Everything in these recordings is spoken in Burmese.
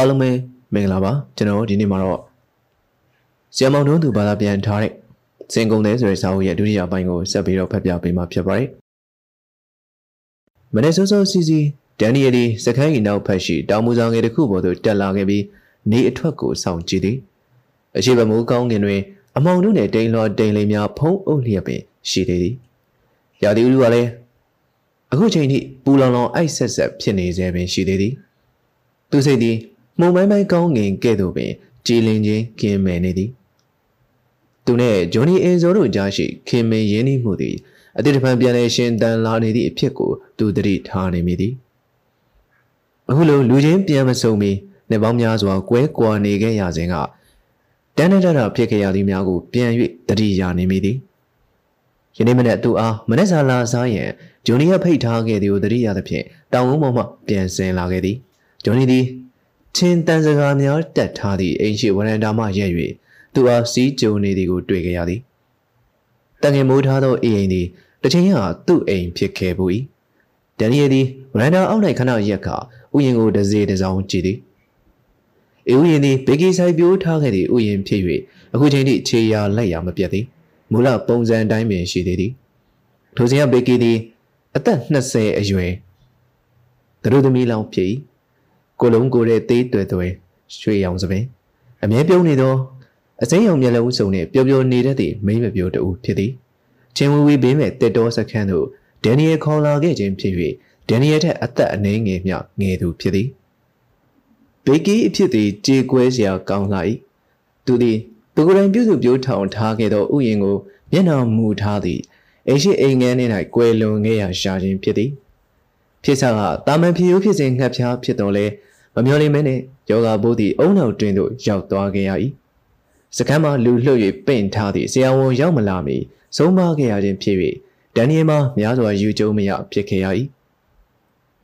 အားလုံးပဲမင်္ဂလာပါကျွန်တော်ဒီနေ့မှာတော့ဆီယမောင်တို့သူဘာသာပြန်ထားတဲ့စင်ကုန်တဲ့ဆိုတဲ့စာအုပ်ရဲ့ဒုတိယပိုင်းကိုဆက်ပြီးတော့ဖတ်ပြပေးမှာဖြစ်ပါတယ်မနေ့စောစောစီစီဒန်နီယယ်ဒီစခန်းကြီးနောက်ဖက်ရှိတောင်မူဆောင်ငယ်တစ်ခုပေါ်သို့တက်လာခဲ့ပြီးနေအထွက်ကိုစောင့်ကြည့်သည်အရှိဘမိုးကောင်းကင်တွင် အမောင်တို့နဲ့တိန်လောတိန်လေးများဖုံးအုပ်လျက်ပင်ရှိသေးသည်ရာသီဥတုကလည်းအခုချိန်ထိပူလောင်လောင်အိုက်ဆက်ဆက်ဖြစ်နေစေပင်ရှိသေးသည်သူစိတ်သည် မှုံမိုင်းမိုင်းကောင်းငင်ကဲ့သို့ပင်ကြည်လင်ခြင်းကင်းမယ်နေသည်သူနဲ့ဂျွန်နီအင်ဇိုတို့ကြားရှိခင်မင်ရင်းနှီးမှုသည်အတိတ်တဖန်ပြန်လဲရှင်တန်လာနေသည့်အဖြစ်ကိုသူတတိထားနေမိသည်အခုလိုလူချင်းပြန်မဆုံမီနှစ်ပေါင်းများစွာကွဲကွာနေခဲ့ရစဉ်ကတန်းတန်းတဖြစ်ခဲ့ရသည်များကိုပြန်၍တတိရနေမိသည်ယနေ့မနေ့သူအားမနေ့စာလာစားရန်ဂျွန်နီကဖိတ်ထားခဲ့သည်ကိုတတိရသဖြင့်တောင်ဝန်းပေါ်မှပြန်ဆင်းလာခဲ့သည်ဂျွန်နီသည် ချင်းတန်စကားများတက်ထားသည့်အိမ်ရှိဝရန်တာမှရက်၍သူအားစီးကြုံနေသည်ကိုတွေ့ကြရသည်တန်ငယ်မိုးထားသောအိမ်သည်တစ်ချိန်ကသူ့အိမ်ဖြစ်ခဲ့ပူ၏ဒန်နီယယ်သည်ဝရန်တာအောက်၌ခဏရက်ကဥယျင်ကိုတစေတစောင်းကြည့်သည်အေဥယျင်သည်ဘေကီဆိုင်ပြိုးထားခဲ့သည့်ဥယျင်ဖြစ်၍အခုချိန်ထိခြေရာလက်ရာမပြတ်သည်မူလပုံစံတိုင်းပင်ရှိသေးသည်ထိုစဉ်ကဘေကီသည်အသက်20အရွယ်သူတို့သမီးလောင်ဖြစ်၏ ကိုလုံးကိုတဲ့သေးတွေ့တွေ့ရွှေရောင်စပင်အမြဲပြုံးနေသောအစိမ်းရောင်မျက်လုံးစုံနှင့်ပျော်ပျော်နေတတ်သည့်မိမပြိုးတူဖြစ်သည်ချင်းဝီဝီဘေးမဲ့တက်တော်စခန်းသို့ဒန်နီယယ်ခေါ်လာခဲ့ခြင်းဖြစ်၍ဒန်နီယယ်ထက်အသက်အနည်းငယ်မျှငယ်သူဖြစ်သည်ဘေကီအဖြစ်သည်ကြေကွဲစရာကောင်းလာ၏သူသည်သူကိုယ်တိုင်ပြုစုပြောထောင်ထားခဲ့သောဥယျာဉ်ကိုမျက်နှာမူထားသည့်အိရှိအိမ်ငန်းထဲ၌ကွယ်လွန်ခဲ့ရာရှာခြင်းဖြစ်သည်ဖြစ်စားကတာမန်ဖြီယိုးဖြစ်စဉ်ငှက်ဖျားဖြစ်တော်လဲ မမျော်လင့်မဲနဲ့ယောဂဘိုးသည်အုံနောက်တွင်သို့ရောက်သွားခဲ့ရ၏စကမ်းမှာလူလှုပ်၍ပင့်ထားသည့်ဆရာဝန်ရောက်မလာမီဆုံးမခဲ့ရခြင်းဖြစ်၍ဒန်နီယယ်မှာများစွာယူကျုံမရဖြစ်ခဲ့ရ၏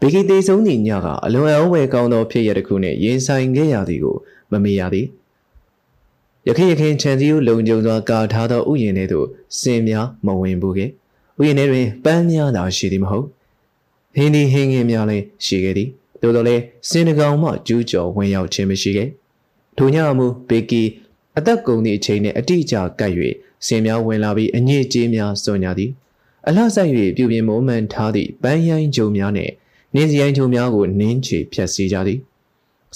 ဘေကီတေဆုံးသည့်ညကအလွန်အံ့ဝယ်ကောင်းသောဖြစ်ရတစ်ခုနှင့်ရင်ဆိုင်ခဲ့ရသည်ကိုမမေ့ရသည်ရခင်ရခင်ခြံစည်းကိုလုံခြုံစွာကာထားသောဥယျာဉ်ထဲသို့စင်များမဝင်ဘူးခဲ့ဥယျာဉ်ထဲတွင်ပန်းများသာရှိသည်မဟုတ်ဟင်းဒီဟင်းငင်များလည်းရှိခဲ့သည် သို့တော်လည်းစင်တကောင်မှကျူးကျော်ဝင်ရောက်ခြင်းမရှိခဲ့ထိုညမှုဘေကီအသက်ကုန်သည့်အချိန်နှင့်အတိအကျကပ်၍စင်များဝင်လာပြီးအညစ်အကြေးများစွန့်ကြသည်အလှဆိုင်၍ပြုပြင်မိုးမှန်ထားသည့်ပန်းရိုင်းကြုံများနှင့်နင်းစရိုင်းကြုံများကိုနင်းချေဖျက်ဆီးကြသည်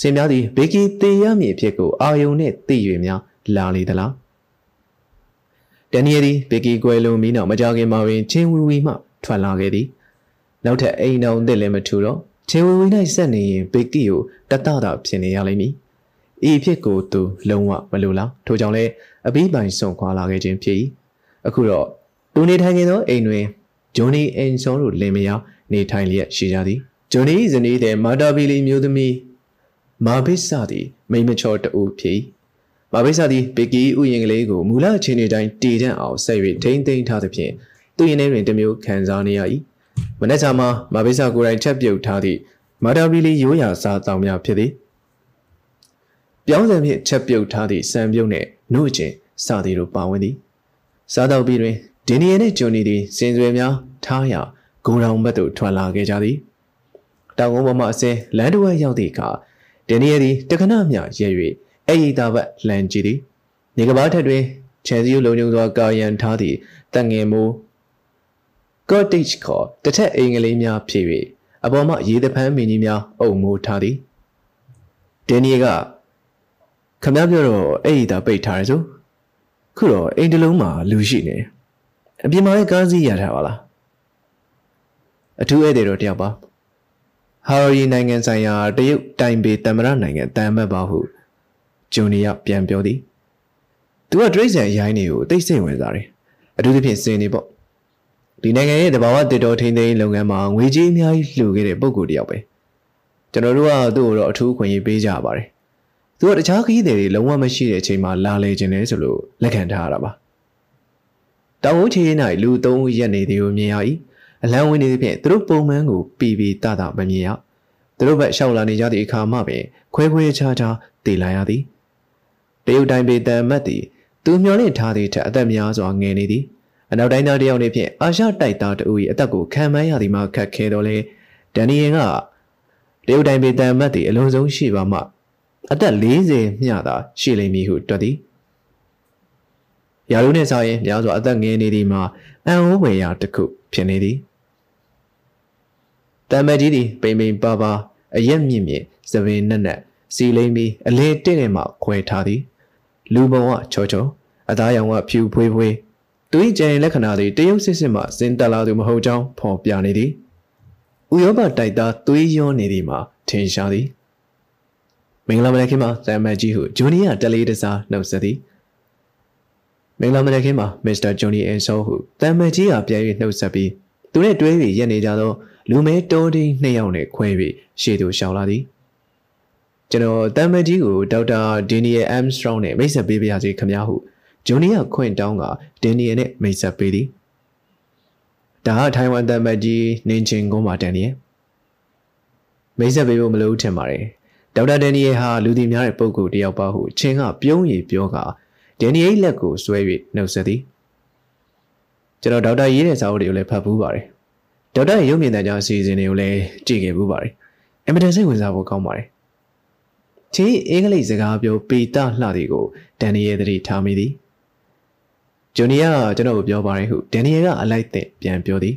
စင်များသည်ဘေကီတေရမည်ဖြစ်ကိုအာယုံနှင့်သိ၍များလာလေသလားဒန်နီယယ်သည်ဘေကီကွယ်လွန်ပြီးနောက်မကြခင်မှာပင်ချင်းဝီဝီမှထွက်လာခဲ့သည်နောက်ထပ်အိမ်အောင်သစ်လည်းမထူတော့ ချင်းဝီဝီ၌ဆက်နေရင်ဘေကီကိုတတတာဖြစ်နေရလိမ့်မည်ဤဖြစ်ကိုသူလုံးဝမလိုလားထို့ကြောင့်လည်းအဘိပိုင်ဆုံးခွာလာခဲ့ခြင်းဖြစ်၏အခုတော့သူနေထိုင်နေသောအိမ်တွင်ဂျွန်နီအင်ဆောတို့လင်မယားနေထိုင်လျက်ရှိကြသည်ဂျွန်နီဇနီးတဲ့မာတာဘီလီမျိုးသမီးမာဘစ်ဆာသည်မိမချောတူဖြစ်၏မာဘိဆာသည်ဘီကီဥယျင်ကလေးကိုမူလအခြေအနေတိုင်းတည်တံ့အောင်ဆက်၍ထိမ့်သိမ်းထားသဖြင့်သူ့ရင်ထဲတွင်တမျိုးခံစားနေရ၏ မနေ့ကမှမာဘိဆာကိုယ်တိုင်ချက်ပြုတ်ထားသည့်မာတာဘီလီရိုးရာစားတောင်များဖြစ်သည်ပြောင်းစံဖြင့်ချက်ပြုတ်ထားသည့်စံပြုတ်နှင့်နှုတ်ချင်းစသည်တို့ပါဝင်သည်စားတော့ပြီးတွင်ဒီနီယနှင့်ဂျွန်နီသည်စင်စွယ်များထားရာဂုံရောင်ဘက်သို့ထွက်လာခဲ့ကြသည်တောင်ကုန်းပေါ်မှအစင်းလန်ဒဝက်ရောက်သည့်အခါဒီနီယသည်တခဏမျှရဲ၍အဲ့ဒီသားဘက်လှန်ကြည့်သည်နေကဘာထက်တွင်ချန်စီယိုလုံခြုံစွာကာယံထားသည့်တငယ်မိုး cottage ခေါ်တစ်ထက်အိမ်ကလေးများဖြစ်၍အပေါ်မှရေသဖန်းမင်းကြီးများအုပ်မိုးထားသည်ဒန်နီယကခမပြောတော့အဲ့ဒီသားပိတ်ထားရစို့ခုတော့အိမ်တလုံးမှာလူရှိနေအပြင်မှာကားစီးရထားပါလားအထူးဧည့်သည်တော်တယောက်ပါဟာရီနိုင်ငံဆိုင်ရာတရုတ်တိုင်ပေတမရနိုင်ငံတန်မတ်ပါဟုဂျွန်နီကပြန်ပြောသည်သူကဒရိတ်ဆန်ရိုင်းနေကိုတိတ်ဆိတ်ဝင်စားတယ်အထူးသဖြင့်စင်နေပေါ့ ဒီနိုင်ငံရဲ့တဘာဝတစ်တော်ထိန်းသိမ်းလုပ်ငန်းမှာငွေကြေးအများကြီးလှူခဲ့တဲ့ပုံကိုတယောက်ပဲကျွန်တော်တို့ကသူ့ကိုတော့အထူးခွင့်ရေးပေးကြပါတယ်သူကတခြားခရီးသည်တွေလုံးဝမရှိတဲ့အချိန်မှာလာလေခြင်းလဲဆိုလို့လက်ခံထားရတာပါတောင်ဝချေ၌လူသုံးဦးရက်နေသည်ကိုမြင်ရ၏အလံဝင်နေသဖြင့်သူတို့ပုံမှန်ကိုပီပီတတမမြင်ရသူတို့ဘက်ရှောက်လာနေကြသည့်အခါမှပင်ခွဲခွဲခြားခြားတည်လာရသည်တရုတ်တိုင်းပေတန်မတ်သည်သူမျောလင့်ထားသည့်ထက်အသက်များစွာငယ်နေသည် အနောက်တိုင်းသားတယောက်နေဖြင့်အာရှတိုက်သားတဦး၏အသက်ကိုခံမှန်းရသည်မှာခက်ခဲတော်လဲဒန်နီယယ်ကတရုတ်တိုင်းပေတန်မတ်သည်အလုံးစုံရှိပါမှအသက်40မျှသာရှိလိမ့်မည်ဟုတွက်သည်ရာလူနှင့်စားရင်များစွာအသက်ငယ်နေသည်မှာအံ့ဩဖွယ်ရာတစ်ခုဖြစ်နေသည်တမ္မကြီးသည်ပိန်ပိန်ပါပါအရက်မြင့်မြင့်သပင်နက်နက်စီလိမ့်ပြီးအလေတင့်နဲ့မှခွဲထားသည် လူဘုံကချောချောအသားရောင်ကဖြူဖွေးဖွေး သူ၏ကြံလက္ခဏာသည်တရုတ်စစ်စစ်မှစင်တက်လာသူမဟုတ်ကြောင်းဖော်ပြနေသည်ဥရောပတိုက်သားသွေးရောနေသည်မှာထင်ရှားသည်မင်္ဂလာမနက်ခင်းမှာဇမ်မန်ကြီးဟုဂျူနီယာတလေးတစားနှုတ်ဆက်သည်မင်္ဂလာမနက်ခင်းမှာမစ္စတာဂျွန်နီအန်ဆိုဟုတမ်မန်ကြီးကပြန်၍နှုတ်ဆက်ပြီးသူနဲ့တွဲပြီးရက်နေကြသောလူမဲတိုးတင်းနှစ်ယောက်နဲ့ခွဲပြီးရှေ့သို့ရှောင်လာသည်ကျွန်တော်တမ်မန်ကြီးကိုဒေါက်တာဒီနီယယ်အမ်စထရောင်းနဲ့မိတ်ဆက်ပေးပါရစေခင်ဗျာဟု ဂျွန်နီယာခွင့်တောင်းကဒင်နီယယ်နဲ့မိတ်ဆက်ပေးသည်ဒါကထိုင်ဝမ်တမ်မန်ကြီးနင်းချင်းကုန်းမှာတန်နေမိတ်ဆက်ပေးဖို့မလိုထင်ပါတယ်ဒေါက်တာဒန်နီယယ်ဟာလူသိများတဲ့ပုဂ္ဂိုလ်တယောက်ပါဟုချင်းကပြုံးရည်ပြောကဒန်နီယယ်လက်ကိုဆွဲ၍နှုတ်ဆက်သည်ကျွန်တော်ဒေါက်တာရေးတဲ့စာအုပ်တွေကိုလည်းဖတ်ဘူးပါတယ်ဒေါက်တာရဲ့ရုပ်မြင်သံကြားအစီအစဉ်တွေကိုလည်းကြည့်ခဲ့ဘူးပါတယ်အင်မတန်စိတ်ဝင်စားဖို့ကောင်းပါတယ်ချင်းအင်္ဂလိပ်စကားပြောပေတလှသည်ကိုဒန်နီယယ်သတိထားမိသည် ဂျွန်နီယာကကျွန်တော်ကိုပြောပါတယ်ဟုဒန်နီယယ်ကအလိုက်တဲ့ပြန်ပြောသည်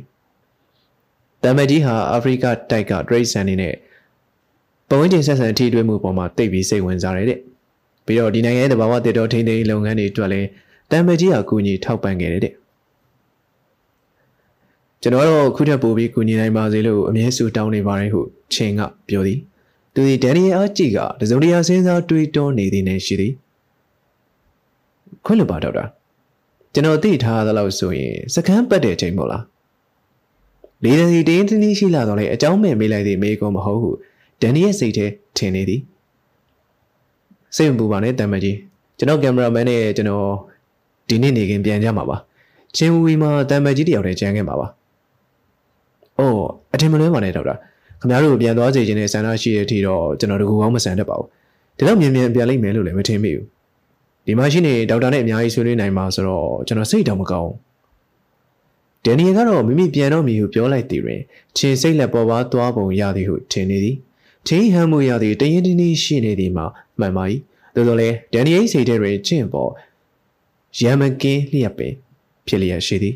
တမ်မကြီးဟာအာဖရိကတိုက်ကဒရိတ်ဆန်နေနဲ့ပုံဝင်ချင်းဆက်ဆံထိတွေ့မှုပေါ်မှာတိတ်ပြီးစိတ်ဝင်စားတယ်တဲ့ပြီးတော့ဒီနိုင်ငံရဲ့တဘာဝတည်တော်ထိန်းသိမ်းလုပ်ငန်းတွေအတွက်လည်းတမ်မကြီးဟာကူညီထောက်ပံ့ခဲ့တယ်တဲ့ကျွန်တော်တော့ခုထပ်ပို့ပြီးကူညီနိုင်ပါစေလို့အမြဲဆုတောင်းနေပါတယ်ဟုချင်းကပြောသည်သူဒီဒန်နီယယ်အားကြည့်ကတစုံတရာစဉ်းစားတွေးတောနေသည်နဲ့ရှိသည်ခွင့်လွှတ်ပါတော့တာ ကျွန်တော်သိထားသလောက်ဆိုရင်စကမ်းပတ်တဲ့အချိန်မို့လားလေးတစီတင်းတင်းရှိလာတော့လေအเจ้าမဲ့မေးလိုက်သည်မေးကုန်မဟုတ်ဟုဒန်နီရဲ့စိတ်ထဲထင်နေသည်စိတ်မပူပါနဲ့တမ်မကြီးကျွန်တော်ကင်မရာမန်နဲ့ကျွန်တော်ဒီနေ့နေခင်ပြန်ကြမှာပါချင်းဝီမှာတမ်မကြီးတယောက်တည်းကြမ်းခဲ့မှာပါအိုးအထင်မလွဲပါနဲ့ဒေါက်တာခင်ဗျားတို့ပြန်သွားစေခြင်းနဲ့ဆန္ဒရှိတဲ့အထိတော့ကျွန်တော်တကူကောင်းမဆန်တတ်ပါဘူးဒီတော့မြင်မြင်ပြန်လိမ့်မယ်လို့လည်းမထင်မိဘူး ဒီမှာရှိနေဒေါက်တာနဲ့အများကြီးဆွေးနွေးနိုင်မှာဆိုတော့ကျွန်တော်စိတ်တောင်မကောင်းဒန်နီယယ်ကတော့မိမိပြန်တော့မည်ဟုပြောလိုက်သည်တွင်ချင်းစိတ်လက်ပေါ်ပါသွားပုံရသည်ဟုထင်နေသည်ချင်းဟမ်းမှုရသည်တရင်တင်းတင်းရှိနေသည်မှာမှန်ပါ၏သို့သောလည်းဒန်နီယယ်စိတ်ထဲတွင်ကျင့်ပေါ်ရမကင်းလျက်ပင်ဖြစ်လျက်ရှိသည်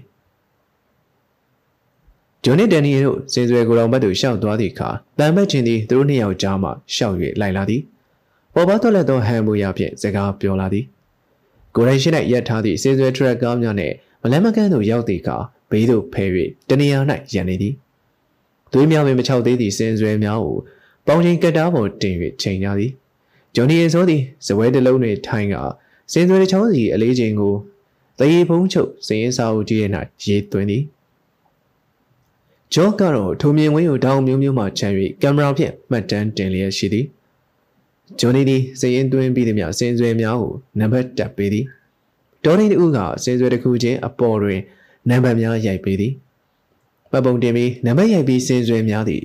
ဂျွန်နဲ့ဒန်နီယယ်တို့စင်စွယ်ကိုယ်တော်ဘက်သို့ရှောက်သွားသည့်အခါတန်မက်ချင်းသည်သူတို့နှစ်ယောက်ကြားမှရှောက်၍လိုက်လာသည်ပေါ်ပါတော့လက်သောဟန်မူရဖြင့်စကားပြောလာသည် ကိုရိုင်းရှိ၌ရပ်ထားသည့်စင်စွယ်ထရက်ကားများနှင့်မလန်းမကန်းသို့ရောက်သည့်အခါဘေးသို့ဖဲ၍တနေရာ၌ရန်နေသည်သွေးများပင်မချောက်သေးသည့်စင်စွယ်များကိုပေါင်းချိန်ကတားပေါ်တင်၍ချိန်ကြသည်ဂျွန်နီရဲ့စောသည်ဇပွဲတစ်လုံးတွင်ထိုင်ကစင်စွယ်တစ်ချောင်းစီအလေးချိန်ကိုတရေဖုံးချုပ်စင်ရင်စာအုပ်ကြီး၌ရေးသွင်းသည်ဂျော့ကတော့ထုံမြင်ဝင်းကိုတောင်မျိုးမျိုးမှခြံ၍ကင်မရာဖြင့်မှတ်တမ်းတင်လျက်ရှိသည် ဂျွန်နီသည်စည်ရင်သွင်းပြီးသည်များစင်စွယ်များကိုနံပါတ်တက်ပေးသည်ဒေါ်နီတူကစင်စွယ်တစ်ခုချင်းအပေါ်တွင်နံပါတ်များရိုက်ပေးသည်ပတ်ပုံတင်ပြီးနံပါတ်ရိုက်ပြီးစင်စွယ်များသည်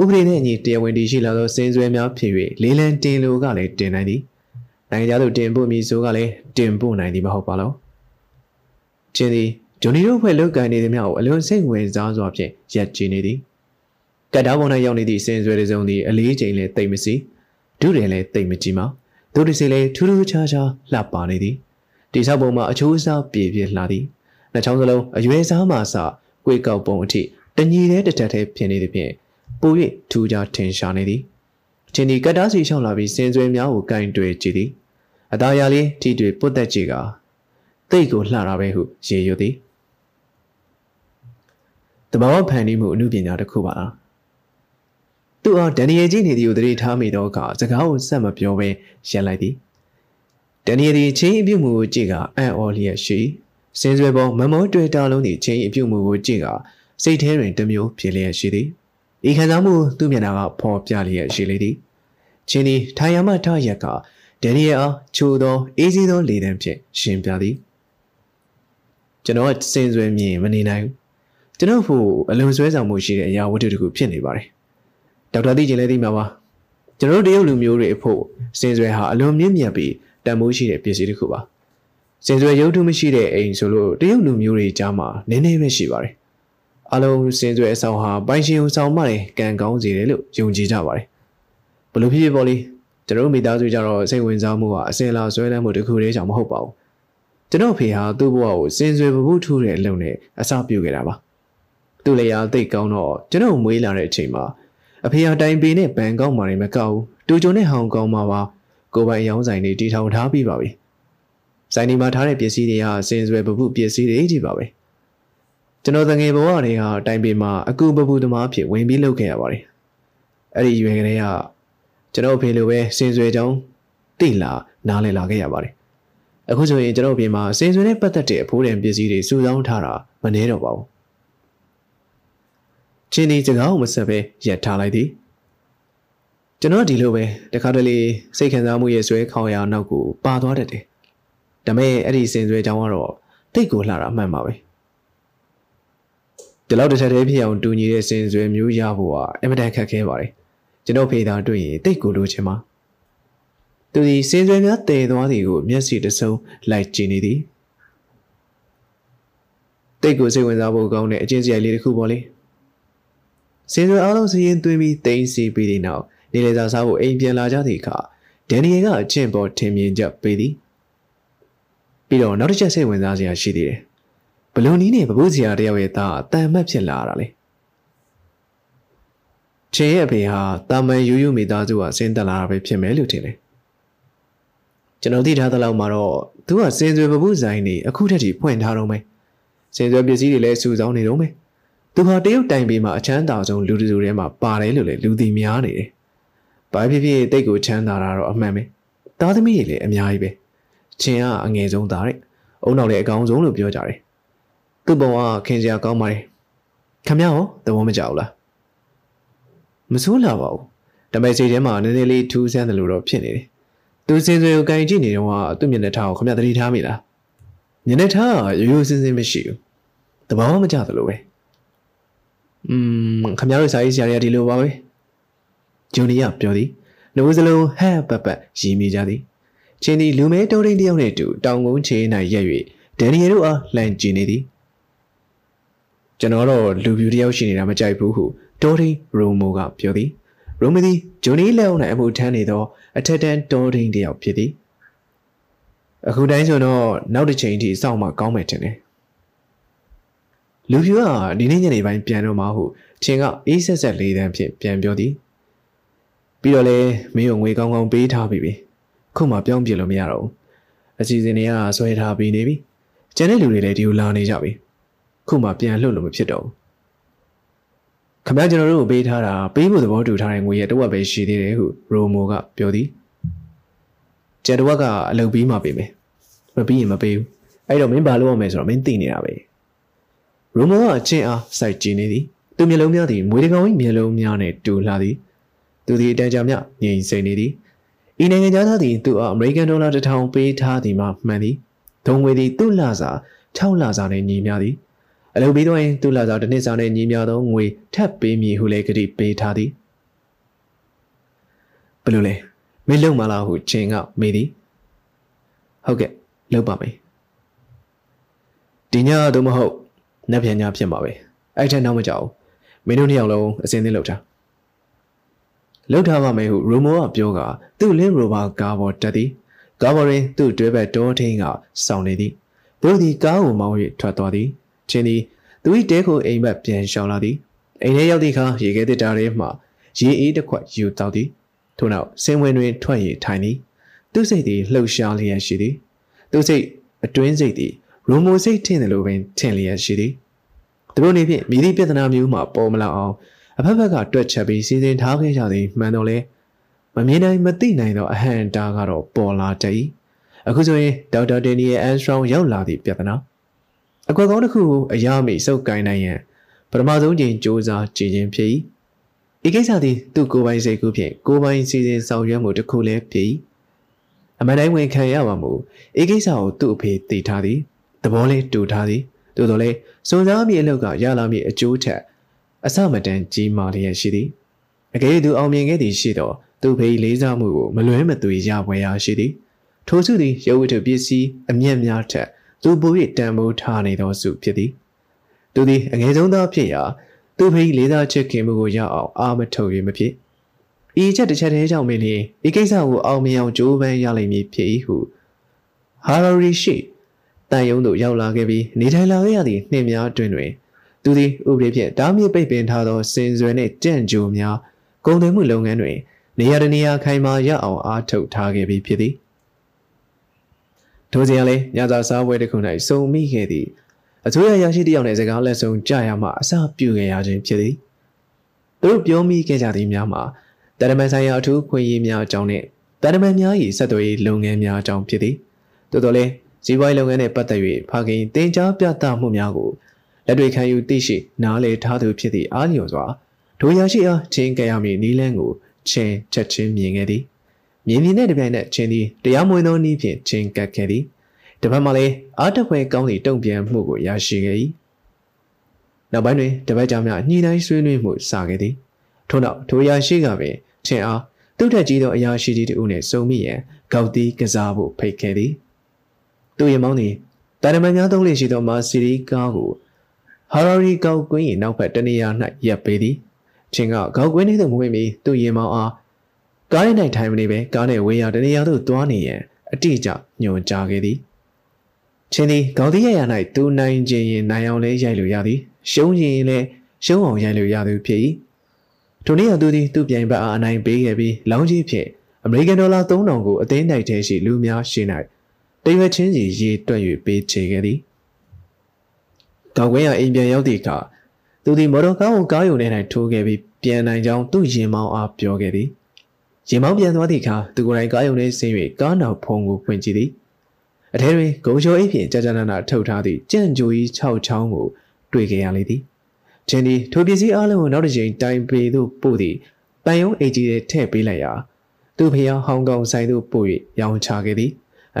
ဥပဒေနဲ့အညီတရားဝင်တည်ရှိလာသောစင်စွယ်များဖြစ်၍လေးလံတင်လိုကလည်းတင်နိုင်သည်နိုင်ငံသားတို့တင်ပို့မည်ဆိုကလည်းတင်ပို့နိုင်သည်မဟုတ်ပါလောချင်းသည်ဂျွန်နီတို့ဖွဲ့လုပ်ကိုင်နေသည်များကိုအလွန်စိတ်ဝင်စားစွာဖြင့်ရက်ကြည့်နေသည်ကတ်တားပေါ်၌ရောက်နေသည့်စင်စွယ်တွေစုံသည်အလေးချိန်လည်းတိတ်မစီ ဒုတယ်လည်းတိတ်မကြည့်မတို့တစီလည်းထူးထူးခြားခြားလှပနေသည်တိဆောက်ပုံမှာအချိုးအစားပြေပြလှသည်နှချောင်းစလုံးအရွယ်စားမှစကွေးကောက်ပုံအထိတညီတဲ့တစ်ထက်တည်းဖြစ်နေသည်ဖြင့်ပို၍ထူးခြားထင်ရှားနေသည်ချင်းဒီကတ်တားစီရှောင်းလာပြီးစင်စွယ်များကိုကင်တွယ်ကြည့်သည်အသားရလေးထိတွေ့ပုတ်သက်ကြည့်ကတိတ်ကိုလှတာပဲဟုရေရွသည်တဘာဝဖန်တီးမှုအမှုပညာတစ်ခုပါလား သူအားဒန်နီယယ်ကြီးနေသည်ကိုတတိထားမိသောအခါစကားကိုဆက်မပြောဘဲရပ်လိုက်သည်ဒန်နီယယ်သည်ချင်းအပြုတ်မှုကိုကြည့်ကအံ့ဩလျက်ရှိစင်စွဲပေါ်မမောတွေ့တာလုံးသည်ချင်းအပြုတ်မှုကိုကြည့်ကစိတ်ထဲတွင်တမျိုးဖြစ်လျက်ရှိသည်ဤခံစားမှုသူ့မျက်နှာကဖော်ပြလျက်ရှိလေသည်ချင်းသည်ထိုင်ရမှထရက်ကဒန်နီယယ်အားချိုသောအေးစီးသောလေတံဖြင့်ရှင်ပြသည်ကျွန်တော်စင်စွဲမြင်မနေနိုင်ဘူးကျွန်တော်ဖို့အလွန်ဆွဲဆောင်မှုရှိတဲ့အရာဝတ္ထုတစ်ခုဖြစ်နေပါတယ် ဒေါက်တာသိကျင်လည်းသိမှာပါကျွန်တော်တို့တရုတ်လူမျိုးတွေအဖို့စင်စွဲဟာအလွန်မြင့်မြတ်ပြီးတန်ဖိုးရှိတဲ့ပစ္စည်းတစ်ခုပါစင်စွဲရုပ်ထုမရှိတဲ့အိမ်ဆိုလို့တရုတ်လူမျိုးတွေကြားမှာနည်းနည်းပဲရှိပါတယ်အလုံးစင်စွဲအဆောင်ဟာပိုင်ရှင်ဆောင်မှလည်းကံကောင်းစေတယ်လို့ယုံကြည်ကြပါတယ်ဘလို့ဖြစ်ဖြစ်ပေါ့လေကျွန်တော်မိသားစုကြတော့စိတ်ဝင်စားမှုကအစင်လာဆွဲလန်းမှုတစ်ခုတည်းကြောင့်မဟုတ်ပါဘူးကျွန်တော်ဖေဟာသူ့ဘဝကိုစင်စွယ်ပပုထူးတဲ့အလုပ်နဲ့အစပြုခဲ့တာပါသူ့လေယာသိတ်ကောင်းတော့ကျွန်တော်မွေးလာတဲ့အချိန်မှာ အဖေဟာတိုင်ပေနဲ့ဘန်ကောက်မှာနေမကောက်ဘူးတူဂျုံနဲ့ဟောင်ကောင်မှာပါကိုပိုင်ရောင်းဆိုင်တွေတီထောင်ထားပြီးပါပြီဆိုင်ဒီမှာထားတဲ့ပစ္စည်းတွေကစင်စွယ်ပပုပစ္စည်းတွေကြီးပါပဲကျွန်တော်တငယ်ဘဝတွေကတိုင်ပေမှာအကူပပူသမားဖြစ်ဝင်ပြီးလုပ်ခဲ့ရပါတယ်အဲ့ဒီရွယ်ကလေးကကျွန်တော်အဖေလိုပဲစင်စွယ်ကြောင်းတိလာနားလည်လာခဲ့ရပါတယ်အခုဆိုရင်ကျွန်တော်အပြင်မှာစင်စွယ်နဲ့ပတ်သက်တဲ့အဖိုးတန်ပစ္စည်းတွေစုဆောင်းထားတာမနှဲတော့ပါဘူး ချင်းဒီစကားကိုမဆက်ပဲရက်ထားလိုက်သည်ကျွန်တော်ဒီလိုပဲတခါတလေစိတ်ခံစားမှုရဲ့ဆွဲခေါင်ရာနောက်ကိုပါသွားတတ်တယ်ဒါပေမဲ့အဲ့ဒီစင်စွယ်ကြောင်းကတော့တိတ်ကိုလှတာအမှန်ပါပဲဒီလောက်တစ်ချက်တည်းဖြစ်အောင်တူညီတဲ့စင်စွယ်မျိုးရဖို့ကအင်မတန်ခက်ခဲပါတယ်ကျွန်တော်ဖေးသားတွေ့ရင်တိတ်ကိုလိုချင်ပါသူဒီစင်စွယ်များတည်သွားသည်ကိုမျက်စိတစုံလိုက်ကြည့်နေသည်တိတ်ကိုစိတ်ဝင်စားဖို့ကောင်းတဲ့အချင်းစရိုက်လေးတစ်ခုပေါ့လေ စင်စွယ်အားလုံးစီရင်သွင်းပြီးတိမ့်စီပြီးတဲ့နောက်နေလေစာစားဖို့အိမ်ပြန်လာကြသည့်အခါဒန်နီယယ်ကအချင်းပေါ်ထင်မြင်ချက်ပေးသည်ပြီးတော့နောက်တစ်ချက်စိတ်ဝင်စားစရာရှိသေးတယ်ဘလွန်နီးနဲ့ပပုစရာတယောက်ရဲ့သားအတန်မှတ်ဖြစ်လာတာလေချေရဲ့အဖေဟာတာမန်ယူယူမိသားစုကဆင်းသက်လာတာပဲဖြစ်မယ်လို့ထင်တယ်ကျွန်တော်သိထားသလောက်မှာတော့သူကစင်စွယ်ပပုဆိုင်နေအခုထက်ထိဖွင့်ထားတော့မယ်စင်စွယ်ပစ္စည်းတွေလည်းစုဆောင်းနေတော့မယ် သူဟာတရုတ်တိုင်ပေမှာအချမ်းသာဆုံးလူတွေထဲမှာပါတယ်လို့လည်းလူသိများနေတယ်ဘာဖြစ်ဖြစ်တိတ်ကိုချမ်းသာတာတော့အမှန်ပဲသားသမီးတွေလည်းအများကြီးပဲချင်းကအငယ်ဆုံးသားတဲ့အုံနောက်လည်းအကောင်းဆုံးလို့ပြောကြတယ်သူ့ဘဝခင်စရာကောင်းပါတယ်ခမရောသဘောမကျဘူးလားမဆိုးလာပါဘူးဒါပေမဲ့စိတ်ထဲမှာနည်းနည်းလေးထူးဆန်းတယ်လို့တော့ဖြစ်နေတယ်သူစင်စွယ်ကိုကန်ကြည့်နေတော့သူ့မျက်နှာထားကိုခမသတိထားမိလားမျက်နှာထားကရိုးရိုးစင်စင်မရှိဘူးသဘောမကျသလိုပဲ อืมခမတို့စာရေးဆရာတွေကဒီလိုပါပဲဂျူနီယာပြောသည်နှုတ်စလုံးဟဲ့ပပရည်မိကြသည်ချင်းဒီလူမဲတောရင်းတယောက်နဲ့တူတောင်ကုန်းချေး၌ရက်၍ဒန်နီယယ်တို့အားလှန်ကြည့်နေသည်ကျွန်တော်တော့လူပြူတယောက်ရှိနေတာမကြိုက်ဘူးဟုတောရင်းရိုမိုကပြောသည်ရိုမီသည်ဂျိုနီလက်အောက်၌အမှုထမ်းနေသောအထက်တန်းတောရင်းတယောက်ဖြစ်သည်အခုတိုင်းဆိုတော့နောက်တစ်ချိန်ထိစောင့်မှကောင်းမယ်ထင်တယ် လူပြူကဒီနေ့ညနေပိုင်းပြန်တော့မှဟုချင်းကအေးဆက်ဆက်လေးတန်းဖြင့်ပြန်ပြောသည်ပြီးတော့လေမင်းကိုငွေကောင်းကောင်းပေးထားပြီပြီခုမှပြောင်းပြလို့မရတော့ဘူးအစီအစဉ်တွေကဆွဲထားပြီးနေပြီကျန်တဲ့လူတွေလည်းဒီကိုလာနေကြပြီခုမှပြန်လှုပ်လို့မဖြစ်တော့ဘူးခမကျွန်တော်တို့ကိုပေးထားတာပေးဖို့သဘောတူထားတဲ့ငွေရဲ့တဝက်ပဲရှိသေးတယ်ဟုရိုမိုကပြောသည်ကျန်တဝက်ကအလုပ်ပြီးမှပေးမယ်မပြီးရင်မပေးဘူးအဲ့တော့မင်းဘာလုပ်ရမလဲဆိုတော့မင်းသိနေတာပဲ ရိုမိုကအချင်းအားစိုက်ကြည့်နေသည်သူမျက်လုံးများသည်မွေးတကောင်၏မျက်လုံးများနဲ့တူလာသည်သူသည်အတန်ကြာမြငြိမ်စိမ့်နေသည်ဤနိုင်ငံသားသည်သူအားအမေရိကန်ဒေါ်လာတစ်ထောင်ပေးထားသည်မှမှန်သည်ဒုံငွေသည်သူ့လစာ6လစာနှင့်ညီမျှသည်အလုပ်ပြီးတော့ရင်သူ့လစာတစ်နှစ်စာနှင့်ညီမျှသောငွေထပ်ပေးမည်ဟုလည်းကတိပေးထားသည်ဘယ်လိုလဲမင်းလုံမလားဟုချင်းကမေးသည်ဟုတ်ကဲ့လုံပါမယ်ဒီညတော့မဟုတ် နက်ပြန်ညဖြစ်မှာပဲအဲ့ထက်နောက်မကြောက်မင်းတို့နှစ်ယောက်လုံးအစင်းသင်းလောက်တာလောက်ထားပါမယ်ဟုရိုမိုကပြောကသူ့လင်းရိုဘာကားပေါ်တက်သည်ကားပေါ်တွင်သူ့တွဲဘက်တောထင်းကစောင့်နေသည်သူသည်ကားကိုမောင်း၍ထွက်သွားသည်ချင်းသည်သူ၏တဲကိုအိမ်ဘက်ပြန်ရှောင်လာသည်အိမ်ထဲရောက်သည့်အခါရေခဲတစ်တာထဲမှရေအေးတစ်ခွက်ယူတောက်သည်ထို့နောက်စင်ဝင်တွင်ထွက်ရထိုင်သည်သူ့စိတ်သည်လှုပ်ရှားလျက်ရှိသည်သူ့စိတ်အတွင်းစိတ်သည် ရိုမိုစိတ်ထင်တယ်လို့ပင်ထင်လျက်ရှိသည်သူတို့နေဖြင့်မိသည့်ပြဿနာမျိုးမှပေါ်မလာအောင်အဖက်ဖက်ကတွက်ချက်ပြီးစီစဉ်ထားခဲ့ကြသည်မှန်တော့လေမမြင်နိုင်မသိနိုင်သောအဟံတာကတော့ပေါ်လာတည်အခုဆိုရင်ဒေါက်တာဒန်နီယယ်အန်စထရောင်းရောက်လာသည့်ပြဿနာအကွက်ကောင်းတစ်ခုကိုအရာမိစုပ်ကိုင်းနိုင်ရန်ပထမဆုံးချိန်စ조사ကြည်ခြင်းဖြစ်၏ဤကိစ္စသည်သူ့ကိုယ်ပိုင်စိတ်ကူးဖြင့်ကိုယ်ပိုင်စီစဉ်ဆောင်ရွက်မှုတစ်ခုလည်းဖြစ်၏အမှန်တိုင်းဝင်ခံရပါမူဤကိစ္စကိုသူ့အဖေသိထားသည်သ ဘောလေးတူထားသည်သို့တော်လည်းစုံစားမိအလုပ်ကရလာမိအကျိုးထက်အစမတန်ကြီးမာလျက်ရှိသည်အကယ်၍သူအောင်မြင်ခဲ့သည်ရှိသောသူဖေးလေးစားမှုကိုမလွဲမသွေရပွဲရာရှိသည်ထိုစုသည်ရုပ်ဝတ္ထုပစ္စည်းအမျက်များထက်သူပို၍တန်ဖိုးထားနေသောစုဖြစ်သည်သူသည်အငယ်ဆုံးသောဖြစ်ရာသူဖေးလေးစားချစ်ခင်မှုကိုရအောင်အာမထုတ်၍မဖြစ်ဤဤချက်တစ်ချက်တည်းကြောင့်မင်းဤကိစ္စကိုအောင်မြင်အောင်ကြိုးပမ်းရလိမ့်မည်ဖြစ်၏ဟုဟာရရီရှိ တန်ယုံသို့ရောက်လာခဲ့ပြီးနေထိုင်လာခဲ့ရသည့်နှင်းများအတွင်တွင်သူသည်ဥပဒေဖြင့်တားမြစ်ပိတ်ပင်ထားသောစင်စွယ်နှင့်ကြံ့ကြိုများကုန်သွယ်မှုလုပ်ငန်းတွင်နေရာတနေရာခိုင်မာရအောင်အားထုတ်ထားခဲ့ပြီးဖြစ်သည်ထိုစဉ်ကလည်းညစာစားပွဲတစ်ခု၌စုံမိခဲ့သည်အစိုးရရရှိတယောက်နဲ့စကားလက်ဆုံးကြရမှအစပြုခဲ့ရခြင်းဖြစ်သည်သူတို့ပြောမိခဲ့ကြသည်များမှာတရမန်ဆိုင်ရာအထူးခွင့်ရေးများအကြောင်းနဲ့တရမန်များ၏ဆက်သွယ်ရေးလုပ်ငန်းများအကြောင်းဖြစ်သည်သို့တော်လည်း ဇီဝိုင်းလုပ်ငန်းနဲ့ပတ်သက်၍ဖခင်တင် जा ပြသမှုများကိုလက်တွေ့ခံယူသိရှိနားလည်ထားသူဖြစ်သည့်အားလျော်စွာဒိုရရှိအားချင်းကြရမည့်နီးလန်းကိုချင်းချက်ချင်းမြင်ခဲ့သည်မြင်မြင်နဲ့တပြိုင်နက်ချင်းသည်တရားမဝင်သောနည်းဖြင့်ချင်းကပ်ခဲ့သည်တပတ်မှလည်းအားတပွဲကောင်းသည့်တုံ့ပြန်မှုကိုရရှိခဲ့၏နောက်ပိုင်းတွင်တပတ်ကြာမြညှိနှိုင်းဆွေးနွေးမှုစခဲ့သည်ထို့နောက်ထိုရရှိကပင်ချင်းအားသူ့ထက်ကြီးသောအရာရှိကြီးတို့နှင့်စုံမိရန်ကောက်တီးကစားဖို့ဖိတ်ခဲ့သည် သူ့ရဲ့မောင်းသည်တာရမန်များသုံးလေရှိသောမာစီရီကားကိုဟာရာရီကောက်ကွင်း၏နောက်ဘက်တနေရာ၌ရပ်ပေးသည်ချင်းကကောက်ကွင်းထဲသို့မဝင်မီသူ့ရင်မောင်းအားကားရ၌ထိုင်မနေပဲကားနဲ့ဝေးရတနေရာသို့သွားနေရန်အတိအကျညွှန်ကြားခဲ့သည်ချင်းသည်ကောက်တီးရရ၌သူနိုင်ခြင်းရင်နိုင်အောင်လဲရိုက်လို့ရသည်ရှုံးရင်လည်းရှုံးအောင်ရိုက်လို့ရသူဖြစ်၏ထိုနေ့ကသူသည်သူ့ပြိုင်ဘက်အားအနိုင်ပေးခဲ့ပြီးလောင်းကြီးဖြင့်အမေရိကန်ဒေါ်လာ3000ကိုအသိနိုင်ထဲရှိလူများရှိ၌ တရွက်ချင်းစီရေတွက်၍ပေးချေခဲ့သည်ကောက်ကွင်းရအိမ်ပြန်ရောက်သည့်အခါသူသည်မော်တော်ကားကိုကားယုံထဲ၌ထိုးခဲ့ပြီးပြန်နိုင်ကြောင်းသူ့ရင်မောင်းအားပြောခဲ့သည်ရင်မောင်းပြန်သွားသည့်အခါသူကိုယ်တိုင်ကားယုံထဲဆင်း၍ကားနောက်ဖုံကိုဖွင့်ကြည့်သည်အထဲတွင်ဂုံချိုအိပ်ဖြင့်ကြာကြာနာနာထုတ်ထားသည့်ကြံ့ကြိုကြီး6ချောင်းကိုတွေ့ခဲ့ရလေသည်ချင်းဒီထိုပစ္စည်းအလုံးကိုနောက်တစ်ချိန်တိုင်ပေသို့ပို့သည့်ပန်ယုံအေဂျီထဲထည့်ပေးလိုက်ရာသူ့ဖျားဟောင်ကောင်ဆိုင်သို့ပို့၍ရောင်းချခဲ့သည်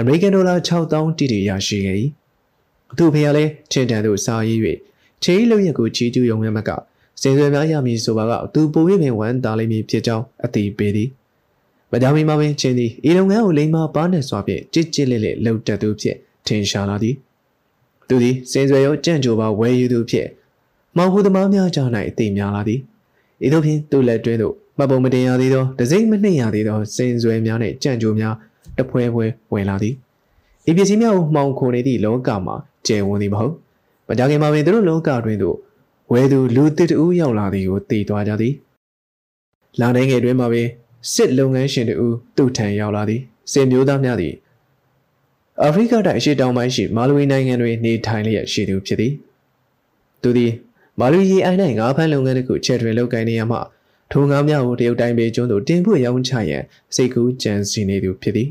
အမေရိကန်ဒေါ်လာ6000တိတိရရှိခဲ့၏သူ့ဖျားလည်းချင်းတန်သို့စာရေး၍ချေးလုံရက်ကိုချီးကျူးရုံနဲ့မကစင်စွယ်များရမည်ဆိုပါကသူပို၍ပင်ဝမ်းသာလိမ့်မည်ဖြစ်ကြောင်းအသိပေးသည်မကြမီမှာပင်ချင်းသည်ဤလုပ်ငန်းကိုလိမ္မာပါနဲ့စွာဖြင့်ကြစ်ကြစ်လက်လက်လှုပ်တက်သူဖြစ်ထင်ရှားလာသည်သူသည်စင်စွယ်ရောကြံ့ကြိုပါဝယ်ယူသူဖြစ်မောင်ဟုသမားများကြား၌အသိများလာသည်ဤသို့ဖြင့်သူ့လက်တွဲသို့မပုံမတင်ရသေးသောတစိမ့်မနှိမ့်ရသေးသောစင်စွယ်များနှင့်ကြံ့ကြိုများ တဖွဲဖွဲဝင်လာသည်ဤပစ္စည်းများကိုမှောင်ခိုနေသည့်လောကမှာကျယ်ဝန်းသည်မဟုတ်မကြခင်မှာပင်သူတို့လောကတွင်သို့ဝဲသူလူတစ်တူရောက်လာသည်ကိုသိသွားကြသည်လာနေငယ်တွင်မှာပင်စစ်လုပ်ငန်းရှင်တူသူ့ထံရောက်လာသည်စင်မျိုးသားများသည်အာဖရိကတိုက်အရှေ့တောင်ပိုင်းရှိမာလဝီနိုင်ငံတွင်နေထိုင်လျက်ရှိသူဖြစ်သည်သူသည်မာလီရီအိုင်၌ငါးဖမ်းလုပ်ငန်းတစ်ခုချက်တွင်လုပ်ကိုင်နေရမှထိုငါးများကိုတရုတ်တိုင်းပြည်ကျွန်းသို့တင်ဖို့ရောင်းချရန်စိတ်ကူးကြံစည်နေသူဖြစ်သည်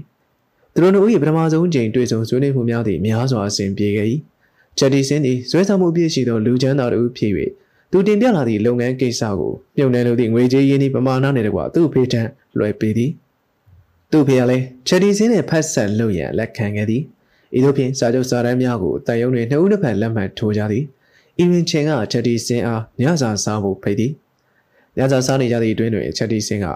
သူတို့တို့၏ပထမဆုံးချိန်တွေ့ဆုံဆွေးနွေးမှုများသည့်များစွာအစဉ်ပြေခဲ့၏ချက်ဒီစင်းသည်ဇွဲဆောင်မှုပြည့်ရှိသောလူချမ်းသာတို့ဖြစ်၍သူတင်ပြလာသည့်လုပ်ငန်းကိစ္စကိုမြုံနယ်လိုသည့်ငွေကြေးရင်းနှီးပမာဏနှင့်တကွသူ့ဖေးထံလွှဲပေးသည်သူ့ဖေကလည်းချက်ဒီစင်းနှင့်ဖတ်ဆက်လုပ်ရန်လက်ခံခဲ့သည်ဤသို့ဖြင့်စာချုပ်စာတမ်းများကိုတန်ယုံတွင်နှစ်ဦးတစ်ဖက်လက်မှတ်ထိုးကြသည်အီရင်ချင်းကချက်တီစင်းအားညစာစားဖို့ဖိတ်သည်ညစာစားနေကြသည့်အတွင်းတွင်ချက်တီစင်းက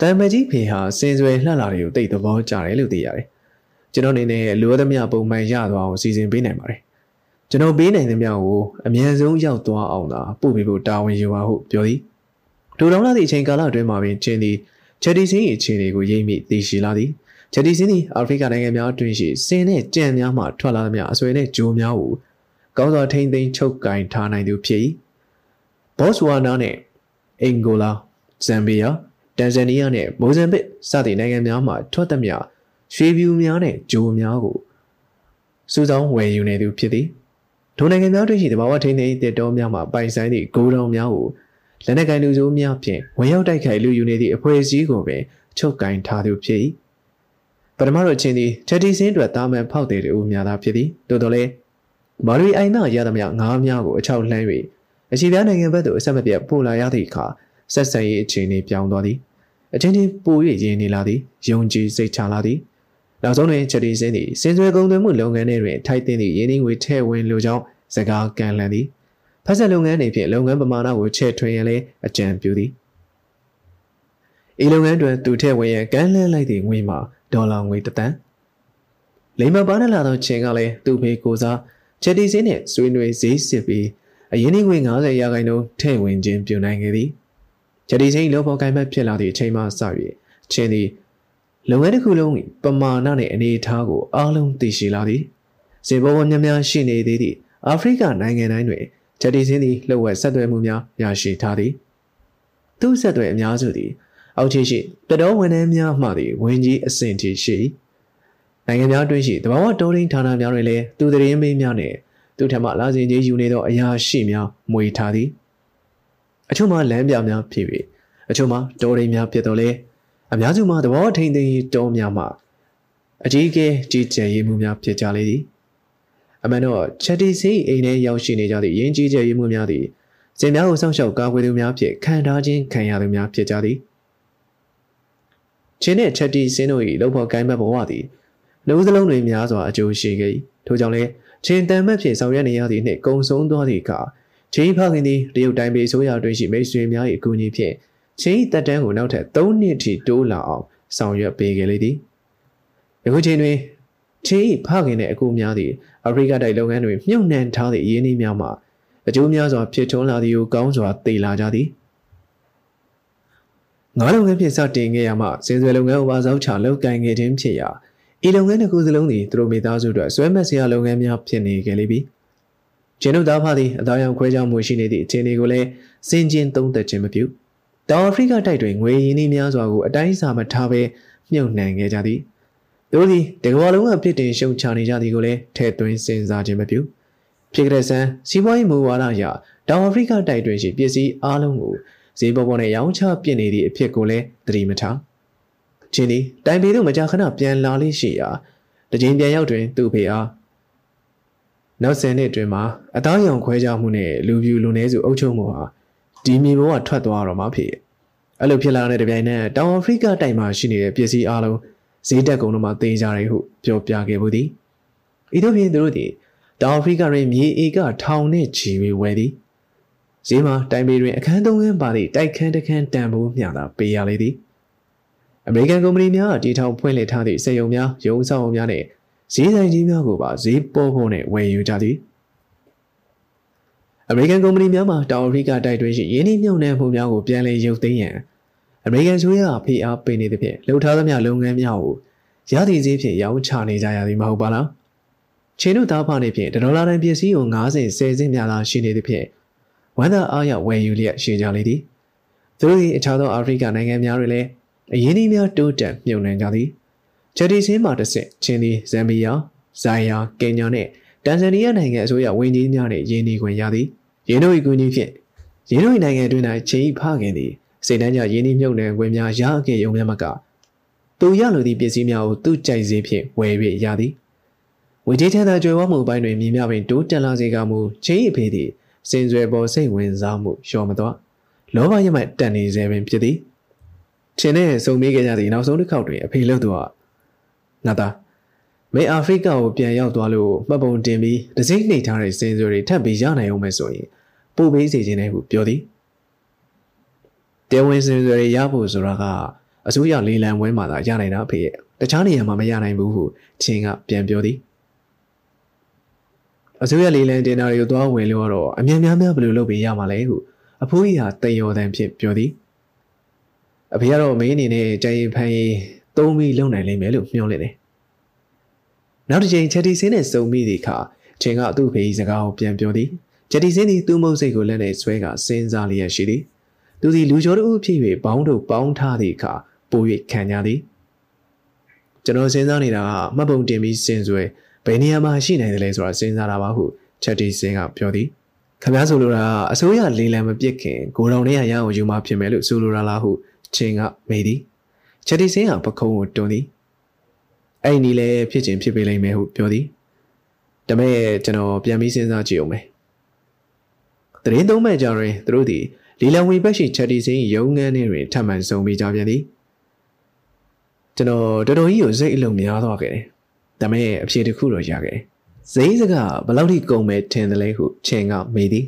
တန်မကြီးဖေဟာစင်စွယ်လှလာတွေကိုတိတ်သဘောကျတယ်လို့သိရတယ်ကျွန်တော်အနေနဲ့လိုသမျှပုံမှန်ရသွားအောင်စီစဉ်ပေးနိုင်ပါတယ်ကျွန်တော်ပေးနိုင်သမျှကိုအမြန်ဆုံးရောက်သွားအောင်သာပို့ပေးဖို့တာဝန်ယူပါဟုပြောသည်ဒူတောင်းလာသည့်အချိန်ကာလအတွင်းမှာပင်ချင်းသည်ချက်တီစင်း၏အခြေအနေကိုရိပ်မိသိရှိလာသည်ချက်တီစင်းသည်အာဖရိကနိုင်ငံများအတွင်းရှိစင်နဲ့ကြံများမှထွက်လာသမျှအဆွေနဲ့ဂျိုးများကိုကောင်းစွာထိမ့်သိမ်းချုပ်ကင်ထားနိုင်သူဖြစ်၏ဘော့ဆွာနာနဲ့အင်ဂိုလာဇမ်ဘီယာ တန်ဇန်နီးယားနဲ့မိုဇမ်ဘစ်စသည့်နိုင်ငံများမှထွက်သမျှရွှေဖြူများနဲ့ဂျိုးများကိုစူးစောင်းဝယ်ယူနေသူဖြစ်သည်ဒိုနိုင်ငံများတွေ့ရှိသဘာဝထိန်းသိမ်းတဲ့တောများမှပိုင်ဆိုင်သည့်ဂိုးတောင်များကိုလက်နက်ကိုင်လူစိုးများဖြင့်ဝင်ရောက်တိုက်ခိုက်လူယူနေသည့်အဖွဲ့အစည်းကိုပင်ချုပ်ကင်ထားသူဖြစ်၏ပထမတော့ချင်းသည်ချက်တီစင်းအတွက်တာမန်ဖောက်တဲ့တူများသာဖြစ်သည်တိုးတော်လဲမာရီအိုင်နာရသမျှငါးများကိုအချောက်လှမ်း၍အရှိပြားနိုင်ငံဘက်သို့အဆက်မပြတ်ပို့လာရသည့်အခါဆက်ဆံရေးအခြေအနေပြောင်းသွားသည် အချင်းချင်းပို၍ရင်းနေလာသည်ယုံကြည်စိတ်ချလာသည်နောက်ဆုံးတွင်ချက်တီစင်းသည်စင်စွဲကုန်သွယ်မှုလုပ်ငန်းတွေတွင်ထိုက်တင်သည့်ရင်းနှီးငွေထည့်ဝင်လိုကြောင်းစကားကန်လန်သည်ဖက်ဆက်လုပ်ငန်းတွေဖြင့်လုပ်ငန်းပမာဏကိုချဲ့ထွင်ရန်လည်းအကြံပြုသည်ဤလုပ်ငန်းတွင်သူထည့်ဝင်ရန်ကန်လန်းလိုက်သည့်ငွေမှာဒေါ်လာငွေတသန်းလိမ္မာပါနဲ့လာသောချင်းကလည်းသူ့ဖေကိုစားချက်တီစင်းနှင့်ဆွေးနွေးဈေးစစ်ပြီးအရင်ငွေ90ရာခိုင်နှုန်းထည့်ဝင်ခြင်းပြုနိုင်ခဲ့သည် ချက်ဒီချင်းလောပေါ်ကိုင်ဘက်ဖြစ်လာသည့်အချိန်မှစ၍ချင်းသည်လုပ်ငန်းတစ်ခုလုံးပမာဏနှင့်အနေအထားကိုအားလုံးသိရှိလာသည်ဇေဘောဝများများရှိနေသေးသည့်အာဖရိကနိုင်ငံတိုင်းတွင်ချက်ဒီချင်းသည်လှုပ်ဝက်ဆက်သွယ်မှုများရရှိထားသည်သူဆက်သွယ်အများစုသည်အောက်ခြေရှိတတော်ဝန်ထမ်းများမှသည်ဝင်ကြီးအဆင့်ထိရှိနိုင်ငံများတွင်ရှိတဘာဝတိုးရင်းဌာနများတွင်လည်းသူတရင်မေးများနှင့်သူထမလာစဉ်ကြီးယူနေသောအရာရှိများမွေထားသည် အချို့မှာလမ်းပြများဖြစ်၍အချို့မှာတိုးရင်းများဖြစ်တော့လေအများစုမှာသဘောထိန်သိမ်းရေးတောများမှာအကြီးအကဲကြီးကျယ်ရေးမှုများဖြစ်ကြလေသည်အမှန်တော့ချက်တီစီအိမ်ထဲရောက်ရှိနေကြသည့်ရင်းကြီးကျယ်ရေးမှုများသည်စင်များကိုစောင့်ရှောက်ကာကွယ်သူများဖြင့်ခံထားခြင်းခံရသူများဖြစ်ကြသည်ချင်းနဲ့ချက်တီစင်းတို့၏လုံဖို့ကိုင်းဘက်ဘဝသည်နှုတ်စလုံးတွေများစွာအကျိုးရှိခဲ့၏ထို့ကြောင့်လည်းချင်းတန်မက်ဖြင့်ဆောင်ရွက်နေရသည့်နှင့်ကုံဆုံးသွားသည့်အခါ ချင်းဖခင်သည်တရုတ်တိုင်းပြည်ဆိုရတွင်ရှိမိတ်ဆွေများ၏အကူအညီဖြင့်ချင်းတက်တန်းကိုနောက်ထပ်3နှစ်ထိတိုးလာအောင်ဆောင်ရွက်ပေးခဲ့လေသည်ယခုချိန်တွင်ချင်းဖခင်နှင့်အကူများသည့်အာဖရိကတိုက်လုပ်ငန်းတွင်မြုပ်နှံထားသည့်ရင်းနှီးများမှအကျိုးများစွာဖြစ်ထွန်းလာသည်ကိုကောင်းစွာသိလာကြသည်ငါးလုပ်ငန်းဖြင့်စတင်ခဲ့ရမှစင်စွယ်လုပ်ငန်းဥပါစောက်ချလုပ်ကိုင်ခဲ့ခြင်းဖြစ်ရာဤလုပ်ငန်းတစ်ခုစလုံးသည်သူတို့မိသားစုအတွက်ဆွဲမက်စရာလုပ်ငန်းများဖြစ်နေကြလေပြီ။ ကျွန်ုပ်သားဖသည်အသားရောင်ခွဲခြားမှုရှိနေသည့်အခြေအနေကိုလည်းစင်ကျင်သုံးသပ်ခြင်းမပြု။တောင်အာဖရိကတိုက်တွင်ငွေရင်းနှီးများစွာကိုအတိုင်းအစာမထားဘဲမြုပ်နှံခဲ့ကြသည်။တို့သည်တကဘာလုံးကပြစ်တင်ရှုံချနေကြသည်ကိုလည်းထဲ့သွင်းစဉ်းစားခြင်းမပြု။ဖြစ်ကြတဲ့ဆန်းစီးပွားရေးမူဝါဒအရတောင်အာဖရိကတိုက်တွင်ရှိပစ္စည်းအလုံးကိုဈေးပေါ်ပေါ်နဲ့ရောင်းချပြစ်နေသည့်အဖြစ်ကိုလည်းသတိမထား။ချင်းသည်တိုင်ပေတို့မကြာခဏပြန်လာလေးရှိရာတကြိမ်ပြန်ရောက်တွင်သူ့ဖေအား နောက်ဆယ်နှစ်အတွင်းမှာအသားရောင်ခွဲခြားမှုနဲ့လူပြူလူနည်းစုအုပ်ချုပ်မှုဟာဒီမြေပေါ်ကထွက်သွားတော့မှဖြစ်အဲ့လိုဖြစ်လာတဲ့တပြိုင်နက်တောင်အာဖရိကတိုက်မှာရှိနေတဲ့ပစ္စည်းအလုံးဈေးတက်ကုန်တို့မှာသေးကြတယ်ဟုပြောပြခဲ့မှုသည်ဤသို့ဖြင့်သူတို့သည်တောင်အာဖရိကတွင်မြေဧကထောင်နှင့်ချီဝေဝယ်သည်ဈေးမှာတိုင်ပေတွင်အခန်းသုံးခန်းပါသည့်တိုက်ခန်းတစ်ခန်းတန်ဖိုးမျှသာပေးရလေသည်အမေရိကန်ကုမ္ပဏီများတီထောင်ဖွင့်လှစ်ထားသည့်စက်ရုံများရုံးဆောင်များနဲ့ ဈေးဆိုင်ကြီးများကိုပါဈေးပေါ်ဖို့နဲ့ဝယ်ယူကြသည်အမေရိကန်ကုမ္ပဏီများမှာတောင်အာဖရိကတိုက်တွင်းရှိရင်းနှီးမြှုပ်နှံမှုများကိုပြန်လည်ရုပ်သိမ်းရန်အမေရိကန်ဆိုရဖိအားပေးနေသဖြင့်လှုပ်ထားသမျှလုပ်ငန်းများကိုရသည့်ဈေးဖြင့်ရောင်းချနေကြရသည်မဟုတ်ပါလားချင်းတို့သားဖာနေဖြင့်ဒေါ်လာတိုင်းပစ္စည်းကို90 10စင်းများသာရှိနေသဖြင့်ဝမ်းသာအားရဝယ်ယူလျက်ရှိကြလေသည်သူတို့၏အခြားသောအာဖရိကနိုင်ငံများတွင်လည်းအရင်းအနှီးများတိုးတက်မြုံနှံကြသည် ချက်တီစင်းမှာတစ်ဆင့်ချင်းသည်ဇမ်ဘီယာဇိုင်ယာကင်ညာနှင့်တန်ဇန်နီးယားနိုင်ငံအစိုးရဝန်ကြီးများနှင့်ယင်းနှီးခွင့်ရသည်ယင်းတို့၏ကူညီဖြင့်ယင်းတို့၏နိုင်ငံတွင်၌ချင်းဤဖခင်သည်စိတ်နှမ်းကြယင်းနှီးမြုံနှံခွင့်များရခဲ့ရုံများမကသူရလိုသည့်ပစ္စည်းများကိုသူ့ကြိုက်စေဖြင့်ဝယ်၍ရသည်ဝေကြီးချမ်းသာကြွယ်ဝမှုပိုင်းတွင်မြင်များပင်တိုးတက်လာစေကမူချင်းဤဖေးသည်စင်စွယ်ပေါ်စိတ်ဝင်စားမှုလျှော်မသွားလောဘရမိုက်တက်နေစေပင်ဖြစ်သည်ချင်းနဲ့စုံမေးခဲ့ကြသည့်နောက်ဆုံးတစ်ခေါက်တွင်အဖေလို့သူက ငါသားမေအာဖရိကကိုပြန်ရောက်သွားလို့မှတ်ပုံတင်ပြီးတစိမ့်နှိပ်ထားတဲ့စင်စွယ်တွေထပ်ပြီးရနိုင်အောင်မယ်ဆိုရင်ပို့ပေးစီခြင်းနဲ့ဟုပြောသည်တဲဝင်စင်စွယ်တွေရဖို့ဆိုတာကအစိုးရလေးလံဝဲမှာသာရနိုင်တာအဖေရဲ့တခြားနေရာမှာမရနိုင်ဘူးဟုချင်းကပြန်ပြောသည်အစိုးရလေးလံတင်တာတွေကိုသွားဝင်လို့တော့အများများများဘယ်လိုလုပ်ပေးရမှာလဲဟုအဖိုးကြီးဟာတန်ရော်တန်ဖြင့်ပြောသည်အဖေကတော့မင်းအနေနဲ့ကြံရင်ဖန်ရင်သုံးပြီးလုံနိုင်လိမ့်မယ်လို့မျှော်လင့်တယ်။ နောက်တစ်ချိန်ချက်တီစင်းနဲ့စုံမိသည့်အခါချင်းကသူ့ဖေးစကားကိုပြန်ပြောသည်။ချက်တီစင်းသည်သူ့မုတ်စိတ်ကိုလက်နဲ့ဆွဲကစဉ်းစားလျက်ရှိသည်။သူသည်လူကျော်တို့ဖြစ်၍ဘောင်းတို့ပေါင်းထားသည့်အခါပို၍ခံရသည်။ကျွန်တော်စဉ်းစားနေတာကမှတ်ပုံတင်ပြီးစဉ်ဆွဲဘယ်နေရာမှာရှိနိုင်တယ်လဲဆိုတာစဉ်းစားတာပါဟုချက်တီစင်းကပြောသည်။ခမားဆိုလိုတာအစိုးရလေးလံမပြစ်ခင်ကိုတော်နဲ့ရရအောင်ယူမှဖြစ်မယ်လို့ဆိုလိုတာလားဟုချင်းကမေးသည်ချက်တီစင်းဟာပခုံးကိုတွန်းသည် အဲ့ဒီလည်းဖြစ်ချင်းဖြစ်ပေလိမ့်မယ်ဟုပြောသည်ဒါမဲ့ကျွန်တော်ပြန်ပြီးစဉ်းစားကြည့်အောင်မယ်တရင်သုံးမဲ့ကြတွင်သူတို့သည်လီလံဝီဘက်ရှိချက်တီစင်းရုံငန်းတွင်ထပ်မံဆုံပြီးကြပြန်သည်ကျွန်တော်တော်တော်ကြီးကိုစိတ်အလုံးများသွားခဲ့တယ်ဒါမဲ့အဖြေတစ်ခုတော့ရခဲ့တယ်ဇိမ်းစကဘလောက်ထိကုန်မဲ့ထင်တယ်လဲဟုချင်းကမေးသည်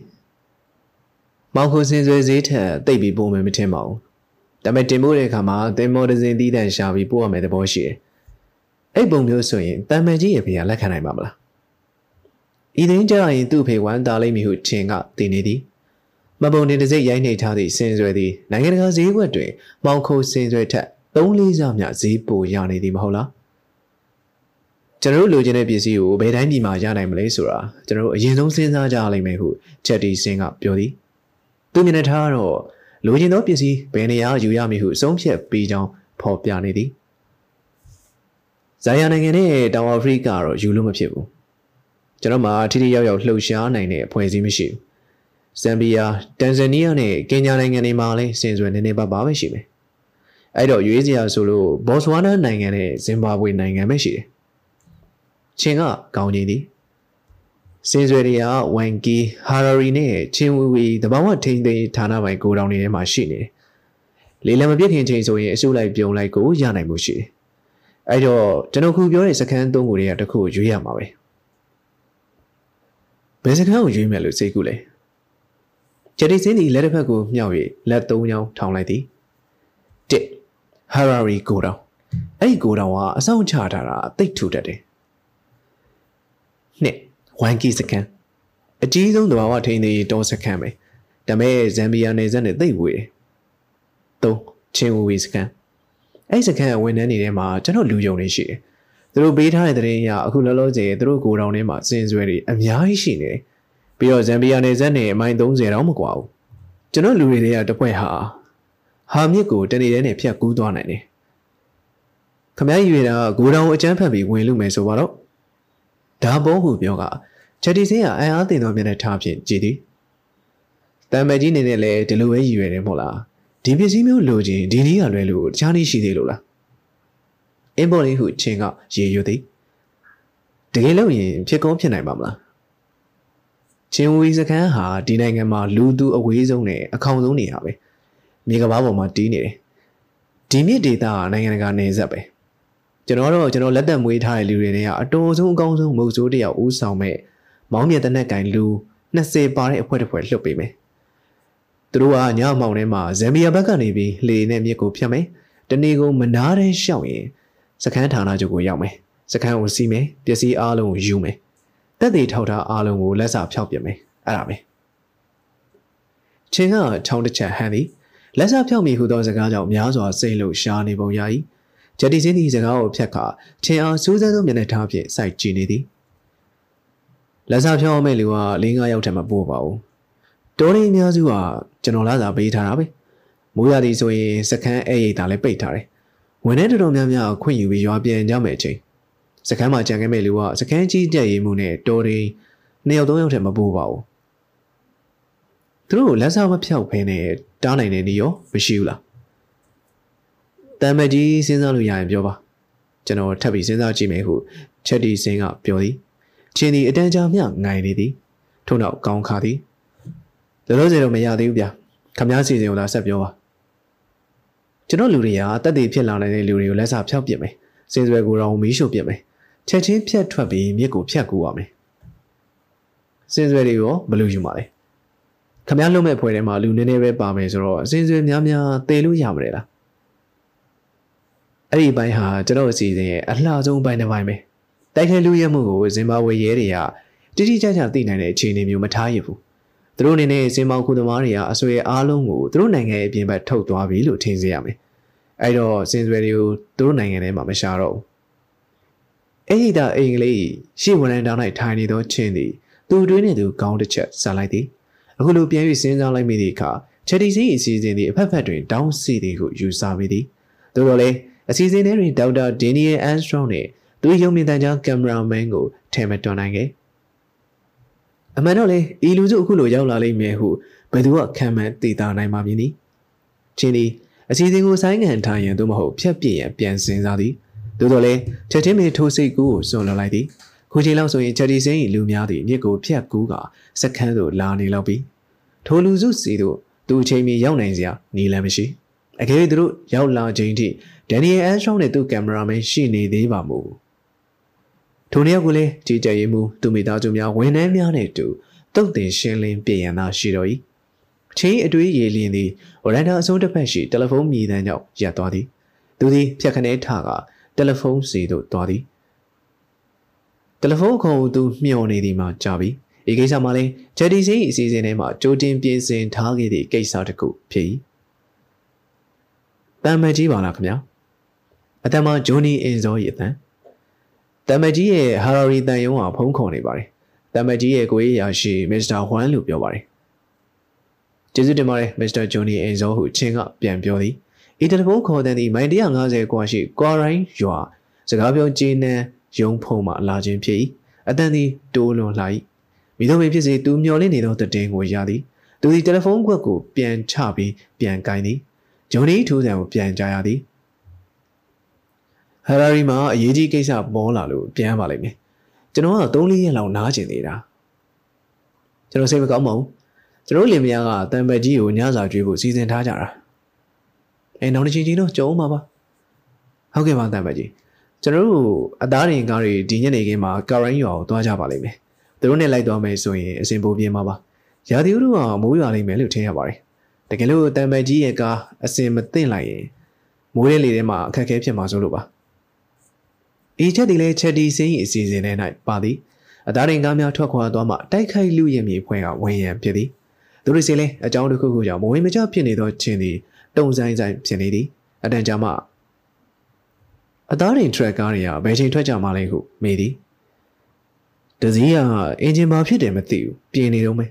မောင်ခုစင်ဆွေဈေးထက်တိတ်ပြီးပုံမယ်မထင်ပါဘူးဒါပေမဲ့တင်ပို့တဲ့အခါမှာသင်္ဘောတစ်စင်းတီးတန့်ရှာပြီးပို့ရမယ်သဘောရှိတယ်။ အဲ့ပုံမျိုးဆိုရင်တန်မန်ကြီးရဲ့ဖေကလက်ခံနိုင်ပါမလား။ဤသိန်းကြရင်သူ့ဖေဝမ်းတာလိမ့်မည်ဟုချင်းကတင်နေသည်။မပုံတင်တစ်စိတ်ရိုက်နှိပ်ထားသည့်စင်ဆွဲသည်နိုင်ငံတကာဈေးကွက်တွင်မောင်ခိုစင်ဆွဲထက်၃လေးစားမြဈေးပိုရနေသည်မဟုတ်လားကျွန်တော်တို့လိုချင်တဲ့ပစ္စည်းကိုဘယ်တိုင်းပြည်မှာရနိုင်မလဲဆိုတာကျွန်တော်တို့အရင်ဆုံးစဉ်းစားကြရလိမ့်မယ်ဟုချက်တီစင်ကပြောသည်သူမျက်နှာထားတော့လိုချင်သောပစ္စည်းဘယ်နေရာယူရမည်ဟုဆုံးဖြတ်ပြီးကြောင်းဖော်ပြနေသည် ဇာယာနိုင်ငံနဲ့တောင်အာဖရိကကတော့ယူလို့မဖြစ်ဘူးကျွန်တော်မှထိထိရောက်ရောက်လှုပ်ရှားနိုင်တဲ့အဖွဲ့အစည်းမရှိဘူးဇမ်ဘီယာတန်ဇန်နီးယားနဲ့ကင်ညာနိုင်ငံတွေမှာလည်းစင်စွယ်နေနေပါပါပဲရှိမယ်အဲ့တော့ရွေးစရာဆိုလို့ဘော့ဆွာနာနိုင်ငံနဲ့ဇင်ဘာဘွေနိုင်ငံပဲရှိတယ်ချင်းကကောင်းကြီးသည်စင်စွယ်တွေကဝန်ကီဟာရာရီနဲ့ချင်းဝီဝီတဘာဝထိန်သိမ်းဌာနပိုင်ကိုတောင်တွေထဲမှာရှိနေတယ်လေလံမပြည့်ခင်ချိန်ဆိုရင်အစုလိုက်ပြုံလိုက်ကိုရနိုင်မှုရှိတယ် အဲ့တော့ကျွန်တော်ခုပြောတဲ့စခန်းသုံးခုတွေကတခုရွေးရမှာပဲဘယ်စခန်းကိုရွေးမယ်လို့စိတ်ကူးလဲဂျယ်ဒီစင်းဒီလက်တစ်ဖက်ကိုမြှောက်၍လက်သုံးချောင်းထောင်လိုက်သည်တစ်ဟာရာရီကိုတောင်အဲ့ဒီကိုတောင်ကအဆောင်ချထားတာတိတ်ထူတတ်တယ်နှစ်ဝမ်ကီစကန်အကြီးဆုံးတဘာဝထိန်းသိမ်းတောစကန်ပဲဒါမဲ့ဇမ်ဘီယာနယ်စပ်နဲ့တိတ်ဝေးတယ်သုံးချင်းဝီစကန် အဲ့စကန်ဝန်ထမ်းတွေထဲမှာကျွန်တော်လူယုံနေရှိတယ်သူတို့ပေးထားတဲ့တဲ့ရင်ရအခုလောလောဆယ်သူတို့ကိုတောင်ထဲမှာစင်စွဲတွေအများကြီးရှိနေတယ်ပြီးတော့ဇမ်ဘီယာနယ်စပ်နဲ့အမိုင်30တောင်မကွာဘူးကျွန်တော်လူတွေတွေကတပွဲဟာဟာမြစ်ကိုတနေ့တည်းနဲ့ဖြတ်ကူးသွားနိုင်တယ်ခမည်းရွေတာဂိုးတောင်အကျန်းဖက်ပြီးဝင်လို့မယ်ဆိုပါတော့ဒါဘောဟုပြောကချက်တီစင်းကအံအားတင်သောမျက်နှာထားဖြင့်ကြည်သည်တံမကြီးနေနဲ့လည်းဒီလိုပဲရည်ရွယ်တယ်မဟုတ်လား ဒီပစ္စည်းမျိုးလိုချင်ဒီနည်းကလွဲလို့တခြားနည်းရှိသေးလို့လားအင်ဘော်လေးဟုချင်းကရေရွသည်တကယ်လို့ရင်ဖြစ်ကောဖြစ်နိုင်ပါမလားချင်းဝီစခန်းဟာဒီနိုင်ငံမှာလူသူအဝေးဆုံးနဲ့အခေါင်ဆုံးနေရပဲမြေကဘာပေါ်မှာတီးနေတယ်ဒီမြစ်ဒေသကနိုင်ငံတကာနေဆက်ပဲကျွန်တော်တော့ကျွန်တော်လက်သက်မွေးထားတဲ့လူတွေနဲ့ကအတော်ဆုံးအကောင်းဆုံးမုတ်ဆိုးတယောက်ဦးဆောင်မဲ့မောင်းမြတ်တဲ့နက်ကင်လူ20ပါတဲ့အဖွဲ့တစ်ဖွဲ့လှုပ်ပေးမယ် သူတို့ကညမောင်ထဲမှာဇမ်ဘီယာဘက်ကနေပြီးလေနဲ့မြစ်ကိုဖြတ်မယ်တနေ့ကိုမနာတဲ့ရှောက်ရင်စခန်းဌာနချုပ်ကိုရောက်မယ်စခန်းကိုစီးမယ်ပစ္စည်းအားလုံးကိုယူမယ်တက်သေးထောက်ထားအားလုံးကိုလက်စာဖျောက်ပြမယ်အဲ့ဒါပဲချင်းကချောင်းတစ်ချက်ဟန်သည်လက်စာဖျောက်မိဟုသောစကားကြောင့်များစွာစိတ်လို့ရှားနေပုံရ၏ဂျက်တီစင်းဒီစကားကိုဖြတ်ခါချင်းအောင်စူးစမ်းသောမျက်နှာထားဖြင့်စိုက်ကြည့်နေသည်လက်စာဖျောက်မဲ့လူက၄၅ယောက်ထက်မပို့ပါဘူးတော်ရင်းအများစုက ကျွန်တော်လာစာပေးထားတာပဲမိုးရသည်ဆိုရင်စခန်းအဲ့ရိတ်တာလည်းပိတ်ထားတယ်ဝင်တဲ့တော်တော်များများခွင့်ယူပြီးရွာပြန်ကြမယ်ချင်းစခန်းမှာကြံခဲ့မဲ့လူကစခန်းကြီးကြက်ရည်မှုနဲ့တော်ရင်းနှစ်ယောက်သုံးယောက်ထက်မပို့ပါဘူးသူတို့လက်စာမဖြောက်ဖဲနဲ့တားနိုင်တဲ့နေရောမရှိဘူးလားတမ်မကြီးစဉ်းစားလို့ရရင်ပြောပါကျွန်တော်ထပ်ပြီးစဉ်းစားကြည့်မယ်ဟုချက်တီစင်းကပြောသည်ချင်းဒီအတန်းကြာမျှငိုင်နေသည်ထို့နောက်ကောင်းခါသည် လောလောဆယ်တော့မရသေးဘူးဗျခမားစီစဉ်ကိုသာဆက်ပြောပါကျွန်တော်လူတွေကတက်တည်ဖြစ်လာနိုင်တဲ့လူတွေကိုလက်စာဖျောက်ပစ်မယ်စင်စွယ်ကိုတော့မီးရှို့ပစ်မယ်ချက်ချင်းဖြတ်ထွက်ပြီးမြစ်ကိုဖြတ်ကူရမယ်စင်စွယ်တွေရောဘယ်လိုယူမှာလဲခမားလုံးမဲ့ဖွဲထဲမှာလူနည်းနည်းပဲပါမယ်ဆိုတော့စင်စွယ်များများတည်လို့ရမှာလေလားအဲ့ဒီဘိုင်းဟာကျွန်တော်အစီအစဉ်ရဲ့အလှဆုံးဘိုင်းတစ်ဘိုင်းပဲတိုက်ခိုက်လူရဲမှုကိုဇင်ဘာဝေရဲတွေကတိတိကျကျသိနိုင်တဲ့အခြေအနေမျိုးမထားရဘူး သူတို့အနေနဲ့ဇင်မောင်ခုသမားတွေကအဆွေအားလုံးကိုသူတို့နိုင်ငံရဲ့အပြင်ဘက်ထုတ်သွားပြီလို့ထင်စေရမယ်အဲ့တော့စင်စွယ်တွေကိုသူတို့နိုင်ငံထဲမှာမရှာတော့ဘူးအဲ့ဒီတာအင်္ဂလိပ်ရှေ့ဝန်ထမ်းတောင်း၌ထိုင်နေသောချင်းသည်သူတွင်းနေသူကောင်းတစ်ချက်ဆက်လိုက်သည်အခုလိုပြန်၍စဉ်းစားလိုက်မိသည့်အခါချက်တီစီအစီအစဉ်သည်အဖက်ဖက်တွင်တောင်းစီသည်ဟုယူဆမိသည်သို့တော်လည်းအစီအစဉ်ထဲတွင်ဒေါက်တာဒင်နီယယ်အန်စထရောင်းနှင့်သူရုံမြင့်တန်းကြောင်းကင်မရာမန်ကိုထဲမတွန်နိုင်ခဲ့ အမှန်တော့လေဤလူစုအခုလိုရောက်လာလိမ့်မယ်ဟုဘယ်သူကခံမှန်းသိတာနိုင်မှာမည်နည်းချင်းဒီအစီအစဉ်ကိုဆိုင်းငံထားရင်သို့မဟုတ်ဖြတ်ပြည့်ရန်ပြန်စင်စားသည်သို့တော်လည်းချက်ချင်းမေထိုးစိတ်ကူးကိုစွန့်လွတ်လိုက်သည်ခုချိန်လောက်ဆိုရင်ချက်တီစင်း၏လူများသည့်မြစ်ကိုဖြတ်ကူးကစက္ကန့်သို့လာနေလောက်ပြီထိုလူစုစီတို့သူအချိန်မီရောက်နိုင်စရာနေလမ်းမရှိအကယ်၍သူတို့ရောက်လာချိန်ထိဒန်နီယယ်အန်စထရောင်းနဲ့သူ့ကင်မရာမန်ရှိနေသေးပါမို့ ထိုနေ့ကလည်းကြီးကြပ်ရေးမှုသူမိသားစုများဝန်ထမ်းများနဲ့တူတုတ်တင်ရှင်းလင်းပြင်ရန်သာရှိတော်၏ချင်းအတွေးရည်လင်းသည်ဝရန်တာအစုံတစ်ဖက်ရှိတယ်လီဖုန်းမြည်တမ်းကြောင့်ရပ်သွားသည်သူသည်ဖြတ်ခနဲထကတယ်လီဖုန်းစီသို့သွားသည်တယ်လီဖုန်းခေါ်သူမျှော်နေသည်မှာကြာပြီဒီကိစ္စမှာလဲချက်တီစင်းအစီအစဉ်ထဲမှာကြိုတင်ပြင်ဆင်ထားခဲ့သည့်ကိစ္စတစ်ခုဖြစ်၏တမ်မကြီးပါလားခင်ဗျာအတမဂျိုနီအင်ဇောရဲ့အတန် တမ်မကြီးရဲ့ဟာရာရီတန်ယုံကဖုံးခေါ်နေပါတယ်တမ်မကြီးရဲ့ကိုရေးရာရှိမစ္စတာဟွမ်လို့ပြောပါတယ်ကျေးဇူးတင်ပါတယ်မစ္စတာဂျိုနီအင်ဇောဟုချင်းကပြန်ပြောသည်ဤတလဖုံးခေါ်တဲ့မိုင်150ကွာရှိကွာရိုင်းရွာစကားပြောကျေးနန်းရုံဖုံးမှလာခြင်းဖြစ်၏အတန်သည်တိုးလွန်လာ၏မိတို့မေဖြစ်စေသူမျော်လင့်နေသောတည်င်းကိုရသည်သူသည်တယ်လီဖုန်းကွက်ကိုပြန်ချပြီးပြန်ကင်သည်ဂျုံနီထူးဆန်ကိုပြန်ကြရသည် ဟာရာရီမှာအရေးကြီးကိစ္စပေါ်လာလို့ပြန်ပါလိမ့်မယ်ကျွန်တော်က3-4ရက်လောက်နားကျင်နေတာကျွန်တော်စိတ်မကောင်းပါဘူးကျွန်တော်လင်မယားကတံပက်ကြီးကိုညစာကျွေးဖို့စီစဉ်ထားကြတာအဲနောက်တစ်ချိန်ချင်းတော့ကြုံမှာပါဟုတ်ကဲ့ပါတံပက်ကြီးကျွန်တော်တို့အသားရင်ကားတွေဒီညနေခင်းမှာကာရိုင်းရွာကိုသွားကြပါလိမ့်မယ်သူတို့နဲ့လိုက်သွားမယ်ဆိုရင်အဆင်ပိုပြေမှာပါရာသီဥတုကမိုးရွာလိမ့်မယ်လို့ထင်ရပါတယ်တကယ်လို့တံပက်ကြီးရဲ့ကားအဆင်မသင့်လိုက်ရင်မိုးရဲလေထဲမှာအခက်အခဲဖြစ်မှာစိုးလို့ပါ အေးချက်ဒီလဲချက်ဒီစင်း၏အစီအစဉ်ထဲ၌ပါသည်အသားရင်ကားများထွက်ခွာသွားမှတိုက်ခိုက်လူရင်မြေဖွဲ့ကဝင်ရန်ဖြစ်သည်သူတို့စီလဲအကြောင်းတစ်ခုခုကြောင့်မဝင်မကျဖြစ်နေသောခြင်းသည်တုံဆိုင်ဆိုင်ဖြစ်နေသည်အတန်ကြာမှအသားရင်ထရက်ကားတွေကဘယ်ချိန်ထွက်ကြမှာလဲဟုမေးသည်တစည်းကအင်ဂျင်ဘာဖြစ်တယ်မသိဘူးပြင်နေတော့မယ်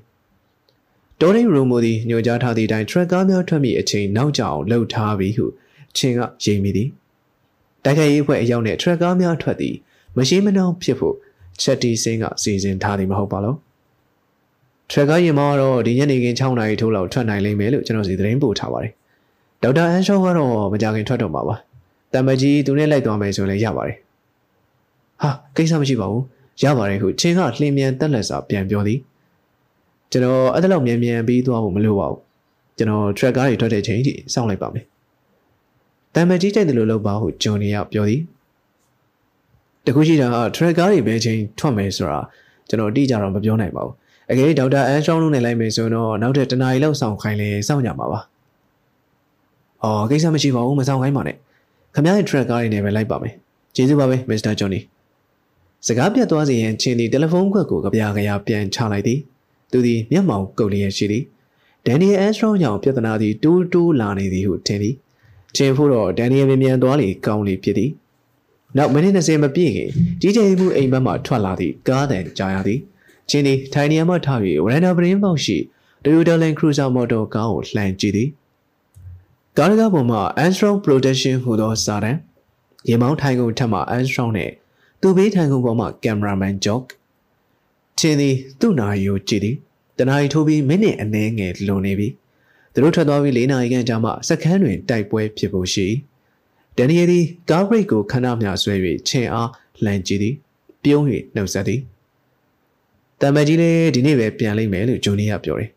တော်ရင်ရိုမိုသည်ညွှန်ကြားထားသည့်အတိုင်းထရက်ကားများထွက်မိအချိန်နောက်ကျအောင်လှုပ်ထားပြီးဟုချင်းကရိပ်မိသည် တိုက်ခိုက်ရေးအဖွဲ့အရောက်နဲ့ထရက်ကားများထွက်သည်မရှိမနှောင်းဖြစ်ဖို့ချက်တီစင်းကစီစဉ်ထားသည်မဟုတ်ပါလို့ထရက်ကားရင်မောတော့ဒီညနေခင်း6နာရီထိုးလောက်ထွက်နိုင်လိမ့်မယ်လို့ကျွန်တော်စီသတင်းပို့ထားပါတယ်ဒေါက်တာအန်ရှောကတော့မကြခင်ထွက်တော့မှာပါတမကြီးသူနဲ့လိုက်သွားမယ်ဆိုလည်းရပါတယ်ဟာကိစ္စမရှိပါဘူးရပါတယ်ဟုချင်းကလှင်မြန်တက်လက်စာပြန်ပြောသည်ကျွန်တော်အဲ့ဒါလောက်မြန်မြန်ပြီးသွားဖို့မလိုပါဘူးကျွန်တော် track ကားတွေထွက်တဲ့ချိန်ထိစောင့်လိုက်ပါမယ် တမကြီးကြိုက်တယ်လို့လုပ်ပါဟုဂျွန်နီကပြောသည်တခုရှိတာက track ကားတွေဘယ်ချိန်ထွက်မယ်ဆိုတာကျွန်တော်အတိအကျတော့မပြောနိုင်ပါဘူးအကယ်ဒေါက်တာအန်ရှောင်းလုံးနဲ့လိုက်မယ်ဆိုတော့နောက်ထပ်တနားရီလောက်ဆောင်ခိုင်းလဲစောင့်ကြမှာပါ။အော်ကိစ္စမရှိပါဘူးမဆောင်ခိုင်းပါနဲ့။ခမရဲ့ track ကားတွေနဲ့ပဲလိုက်ပါမယ်။ကျေးဇူးပါပဲမစ္စတာဂျွန်နီ။စကားပြတ်သွားစေရန်ချင်းဒီတယ်လီဖုန်းခွက်ကိုကြပြကြရပြန်ချလိုက်သည်။သူသည်မျက်မှောင်ကုတ်လျက်ရှိသည်။ဒန်နီယယ်အန်စထရောကြောင့်ပြဿနာသည်တိုးတိုးလာနေသည်ဟုထင်သည်။ ချင်းဖို့တော့ဒန်နီယယ်မြန်မြန်သွားလေကောင်းလေဖြစ်သည်။နောက်မိနစ်20မပြည့်ခင်ကြီးကျယ်မှုအိမ်ဘက်မှထွက်လာသည့်ကားတန်ကြားရသည်။ချင်းဒီထိုင်နေရာမှထား၍ဝရန်ဒါပရင်းပေါက်ရှိ Toyota Land Cruiser Motor ကားကိုလှန်ကြည့်သည်။ကားကားပေါ်မှာ Armstrong Production ဟူသောစာတန်းရေမောင်းထိုင်ကုန်ထက်မှ Armstrong နဲ့သူ့ဘေးထိုင်ကုန်ပေါ်မှာ Cameraman Jock ချင်းသည်သူ့နာရီကိုကြည့်သည်တနာရီထိုးပြီးမိနစ်အနည်းငယ်လွန်နေပြီ သူတို့ထွက်သွားပြီး၄နာရီခန့်ကြာမှစက္ကန့်တွင်တိုက်ပွဲဖြစ်ဖို့ရှိဒန်နီယယ်သည်ကားဘရိတ်ကိုခဏမျှဆွဲ၍ချင်းအားလှန်ကြည့်သည်ပြုံး၍နှုတ်ဆက်သည်တမကြီးလည်းဒီနေ့ပဲပြန်လိမ့်မယ်လို့ဂျိုနီကပြောတယ်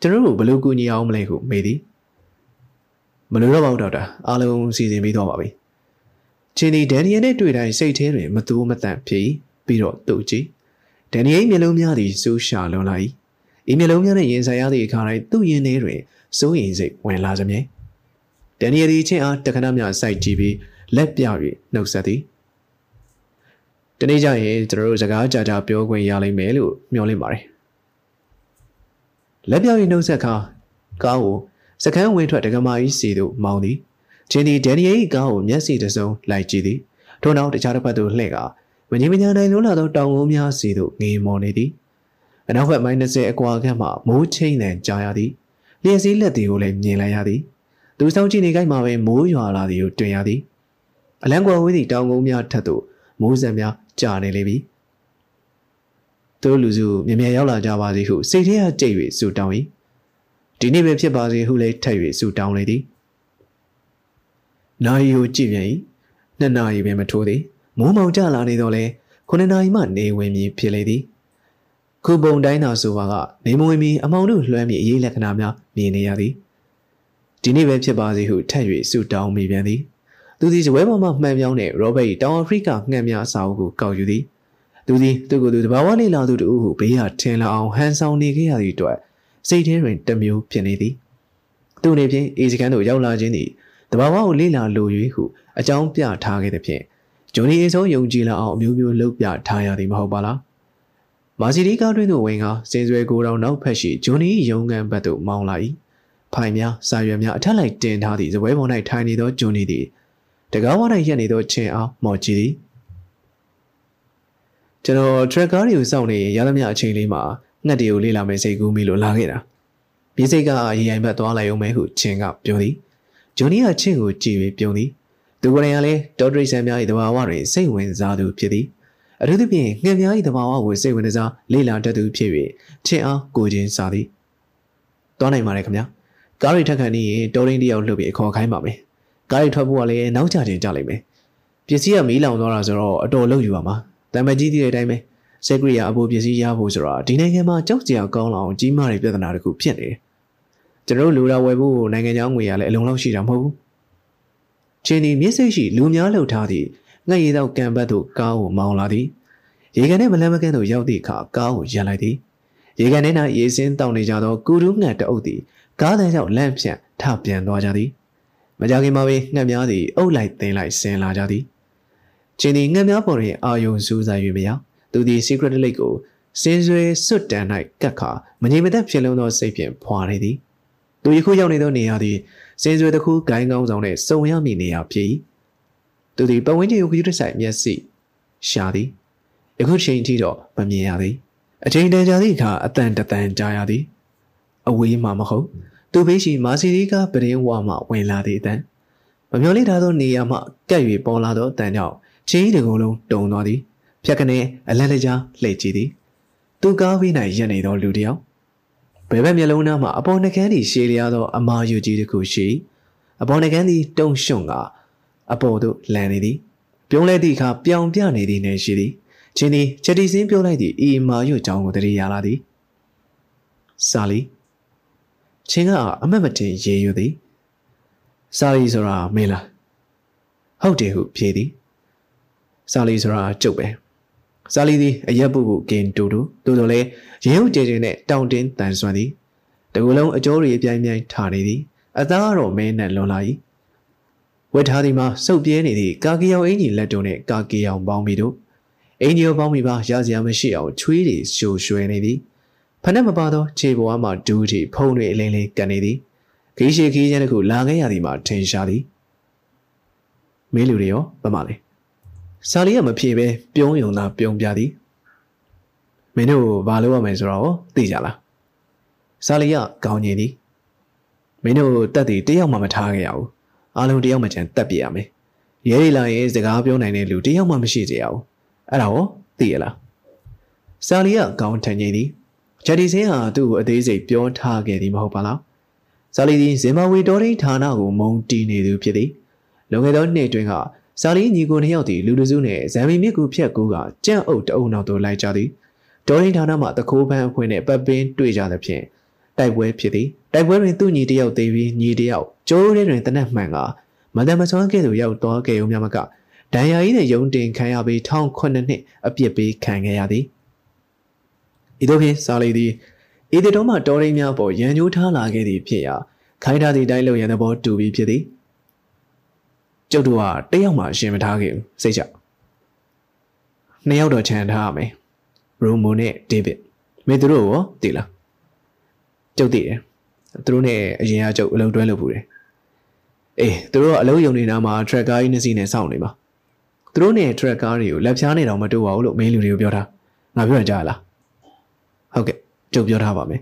ကျွန်တော်တို့ဘယ်လိုကူညီအောင်မလဲဟုမေးသည်မလိုတော့ပါဘူးဒေါက်တာအားလုံးစီစဉ်ပြီးတော့ပါပြီချင်းဒီဒန်နီယယ်နဲ့တွေ့တိုင်းစိတ်ထဲတွင်မတူးမတန့်ဖြစ်ပြီးတော့သူ့ကြည့်ဒန်နီယယ်မျက်လုံးများသည်စူးရှာလွန်လာ၏ ဤမျက်လုံးများနဲ့ရင်ဆိုင်ရသည့်အခါတိုင်းသူ့ရင်ထဲတွင်စိုးရိမ်စိတ်ဝင်လာစမြဲဒန်နီယယ်သည်ချင်းအားတခဏမျှစိုက်ကြည့်ပြီးလက်ပြ၍နှုတ်ဆက်သည်တနေ့ကျရင်ကျွန်တော်တို့စကားကြာကြာပြောခွင့်ရလိမ့်မယ်လို့မျှော်လင့်ပါတယ်လက်ပြ၍နှုတ်ဆက်ခါကားကိုစကန်းဝင်ထွက်ဒကမာကြီးစီတို့မောင်းသည်ချင်းဒီဒန်နီယယ်၏ကားကိုမျက်စိတစုံလိုက်ကြည့်သည်ထို့နောက်တခြားတစ်ဖက်သို့လှည့်ကာမငြိမ်မညာနိုင်လုံးလာသောတောင်ကုန်းများစီသို့ငေးမော်နေသည် အနောက်ဘက်မိုင်း20အကွာခန့်မှမိုးချိန်တန်ကြားရသည်လျှက်စည်းလက်တွေကိုလည်းမြင်လိုက်ရသည်သူဆောင်ကြည့်နေကြမှာပဲမိုးရွာလာသည်ကိုတွေ့ရသည်အလံကွာဝေးသည့်တောင်ကုန်းများထက်သို့မိုးစံများကြာနေလေပြီသူလူစုမြင်မြရောက်လာကြပါစေဟုစိတ်ထဲကကြိတ်၍ဆူတောင်း၏ဒီနေ့ပဲဖြစ်ပါစေဟုလည်းထပ်၍ဆူတောင်းလေသည်နာယီကိုကြည့်ပြန်၏နှစ်နာရီပဲမထိုးသည်မိုးမောင်ကျလာနေတော့လဲခုနှစ်နာရီမှနေဝင်ပြီးဖြစ်လေသည် ခုပုံတိုင်းသာဆိုပါကနေမဝင်မီအမောင်တို့လွှမ်းမိအရေးလက္ခဏာများမြင်နေရသည်ဒီနေ့ပဲဖြစ်ပါစေဟုထပ်၍ဆုတောင်းမိပြန်သည်သူသည်ဇပွဲပေါ်မှမှန်ပြောင်းတဲ့ရောဘတ်တောင်အာဖရိကငှက်များအစာအုပ်ကိုကောက်ယူသည်သူသည်သူ့ကိုယ်သူတဘာဝလေးလာသူတူဟုဘေးရထင်လာအောင်ဟန်ဆောင်နေခဲ့ရသည့်အတွက်စိတ်ထဲတွင်တမျိုးဖြစ်နေသည်သူအနေဖြင့်အေစကန်သို့ရောက်လာခြင်းသည်တဘာဝကိုလေးလာလို၍ဟုအကြောင်းပြထားခဲ့သည်ဖြင့်ဂျွန်နီအဆုံးယုံကြည်လာအောင်အမျိုးမျိုးလှုပ်ပြထားရသည်မဟုတ်ပါလား မာစီဒီကားတွင်သို့ဝင်ကစင်စွဲကိုတော်နောက်ဖက်ရှိဂျွန်နီရုံးကန်ဘက်သို့မောင်းလာ၏ဖိုင်များစာရွက်များအထက်လိုက်တင်ထားသည့်ဇပွဲပေါ်၌ထိုင်နေသောဂျွန်နီသည်တကားဝါ၌ရက်နေသောချင်းအားမော်ကြည့်သည်ကျွန်တော်ထရက်ကားတွေကိုစောင့်နေရသမျှအချိန်လေးမှာငှက်တွေကိုလေ့လာမယ်စိတ်ကူးမိလို့လာခဲ့တာမြေစိတ်ကရေရိုင်ဘက်သွားလိုက်အောင်မဲဟုချင်းကပြောသည်ဂျွန်နီကချင်းကိုကြည့်ပြီးပြုံးသည်သူကိုယ်တိုင်ကလည်းဒေါ်ဒရိဆန်များ၏တဘာဝတွင်စိတ်ဝင်စားသူဖြစ်သည် အထူးသဖြင့်ငှက်များ၏တဘာဝကိုစိတ်ဝင်စားလေ့လာတတ်သူဖြစ်၍ချင်းအားကိုချင်းစားသည်သွားနိုင်ပါတယ်ခင်ဗျာကားရိထက်ခန့်နေရင်တော်ရင်းတယောက်လှုပ်ပြီးအခေါ်ခိုင်းပါမယ်ကားရိထွက်ဖို့ကလည်းနောက်ကျတင်ကြလိမ့်မယ်ပစ္စည်းကမီးလောင်သွားတာဆိုတော့အတော်လုံးယူပါမှာတံမကြီးတည်တဲ့အတိုင်းပဲစက်ကရိယာအဖို့ပစ္စည်းရဖို့ဆိုတာဒီနိုင်ငံမှာကြောက်ကြရကောင်းလောက်ကြီးမားတဲ့ပြဿနာတစ်ခုဖြစ်နေတယ်ကျွန်တော်လူလာဝယ်ဖို့နိုင်ငံခြားငွေရလည်းအလုံးလောက်ရှိတာမဟုတ်ဘူးချင်းဒီမြစ်စိတ်ရှိလူများလှုပ်ထားသည့် ငှက်ရည်သောကံဘတ်သို့ကားကိုမောင်းလာသည်ရေကန်ထဲမလန်းမကန်းသို့ရောက်သည့်အခါကားကိုရပ်လိုက်သည်ရေကန်ထဲ၌ရေစင်းတောင်းနေကြသောကူရူးငှက်တအုပ်သည်ကားတန်းကြောင့်လန့်ဖြန့်ထပြန်သွားကြသည်မကြခင်မှာပဲငှက်များသည်အုပ်လိုက်သိမ်းလိုက်ဆင်းလာကြသည်ချင်းဒီငှက်များပေါ်တွင်အာယုံစူးစိုက်၍မရသူသည် secret lake ကိုစင်းဆွဲစွတ်တန်၌ကတ်ခါမငြိမ်မသက်ဖြစ်လုံးသောစိတ်ဖြင့်ဖွာနေသည်သူယခုရောက်နေသောနေရာသည်စင်စွဲတစ်ခုဂိုင်းကောင်းဆောင်နဲ့စုံရမည့်နေရာဖြစ်၏ သူသည်ပဝင်းကျင်ကိုခရီးတစ်ဆိုင်မျက်စိရှာသည်ယခုချိန်ထိတော့မမြင်ရသည်အချိန်တန်ကြာသည့်အခါအတန်တတန်ကြာရသည်အဝေးမှမဟုတ်သူဘေးရှိမာစီရီကပရင်းဝါမှဝင်လာသည့်အတန်မမျော်လင့်ထားသောနေရာမှကပ်၍ပေါ်လာသောအတန်ကြောင့်ချင်းတကုံလုံးတုံသွားသည်ဖြက်ကနေအလန့်တကြားလှည့်ကြည့်သည်သူကားဝေး၌ရပ်နေသောလူတစ်ယောက်ဘယ်ဘက်မျက်လုံးသားမှာအပေါ်နှကန်းသည်ရှည်လျားသောအမာယူကြီးတစ်ခုရှိအပေါ်နှကန်းသည်တုံရှုံက အပေါ်သို့လန်နေသည်ပြုံးလဲသည့်အခါပြောင်ပြနေသည်နှင့်ရှိသည်ချင်းသည်ချက်တီစင်းပြုံးလိုက်သည့်ဤအမာယူကြောင်းကိုတရေရလာသည်စာလီချင်းကအမတ်မတင်ရေယူသည်စာလီဆိုတာမင်းလားဟုတ်တယ်ဟုဖြေသည်စာလီဆိုတာကျုပ်ပဲဇာလီသည်အရက်ပုပုကင်တူတူသို့တော်လည်းရေဟုတ်ကြဲကြဲနဲ့တောင်တင်းတန်ဆွမ်းသည်တကူလုံးအကျိုးတွေအပြိုင်ပြိုင်ထားနေသည်အသားကတော့မင်းနဲ့လွန်လာ၏ ဝက်ထားသည်မှာစုပ်ပြဲနေသည့်ကာကီယောင်အင်ကြီးလက်တုံနဲ့ကာကီယောင်ပေါင်းပြီးတို့အင်ကြီးပေါင်းပြီးပါရစရာမရှိအောင်ချွေးတွေရှို့ရွှဲနေသည်ဖနက်မပါသောခြေပေါ်မှဒူးတီဖုံးတွေအလင်းလေးကန်နေသည်ခီးရှိခီးချမ်းတစ်ခုလာခဲ့ရသည်မှာထင်ရှားသည်မင်းလူတွေရောဗမာလဲစာလီကမဖြေပဲပြုံးယုံသာပြုံးပြသည်မင်းတို့ဘာလုပ်ရမလဲဆိုတော့သိကြလားစာလီကကောင်းညင်သည်မင်းတို့တက်တည်တယောက်မှမထားခဲ့ရဘူး အားလုံးတယောက်မှချန်တက်ပြရမယ်ရဲရီလာရဲ့စကားပြောနိုင်တဲ့လူတယောက်မှမရှိစေရဘူးအဲ့ဒါရောသိရလားစာလီကကောင်းထန်ညင်သည်ဂျက်ဒီစင်းဟာသူ့ကိုအသေးစိတ်ပြောထားခဲ့သည်မဟုတ်ပါလားစာလီသည်ဇင်မာဝေတော်ရင်းဌာနကိုမုံတီးနေသူဖြစ်သည်လွန်ခဲ့သောနှစ်တွင်ကဇာလီညီကိုနှစ်ယောက်သည်လူတစုနှင့်ဇမ်မီမြစ်ကူဖြတ်ကူးကကြန့်အုပ်တအုပ်နောက်သို့လိုက်ကြသည်ဒေါ်ရင်ဌာနမှတခိုးပန်းအဖွင့်နှင့်ပတ်ပင်းတွေ့ကြသဖြင့် တိုက်ပွဲဖြစ်သည်တိုက်ပွဲတွင်သူ့ညီတယောက်သေးပြီးညီတယောက်ကျိုးထဲတွင်တနက်မှန်ကမတမဆွမ်းကဲ့သို့ရောက်သွားခဲ့ုံများမကဒဏ်ရာကြီးနဲ့ယုံတင်ခံရပြီးထောင်ခုနှစ်နှစ်အပြစ်ပေးခံခဲ့ရသည်ဤသို့ဖြင့်ဇာလီသည်ဤတတော်မှတော်ရင်းများပေါ်ရန်ညိုးထားလာခဲ့သည်ဖြစ်ရာခိုင်းထားသည့်တိုင်းလုံရန်သဘောတူပြီးဖြစ်သည်ကျုပ်တို့ကတယောက်မှရှင်မထားခဲ့ဘူးစိတ်ချနှစ်ယောက်တော့ခြံထားရမယ်ရိုမိုနဲ့ဒေးဗစ်မင်းတို့ရောတည်လား ကျုပ်တည်တယ်သူတို့နဲ့အရင်ကကျုပ်အလုံးတွဲလုပ်ဘူးတယ်အေးသူတို့ကအလုံးယုံနေတာမှာ tracker ကြီးနှစ်စီးနဲ့စောင့်နေပါသူတို့နဲ့ tracker တွေကိုလက်ဖြားနေတော့မတူပါဘူးလို့မင်းလူတွေကိုပြောတာငါပြောရကြလားဟုတ်ကဲ့ကျုပ်ပြောထားပါမယ်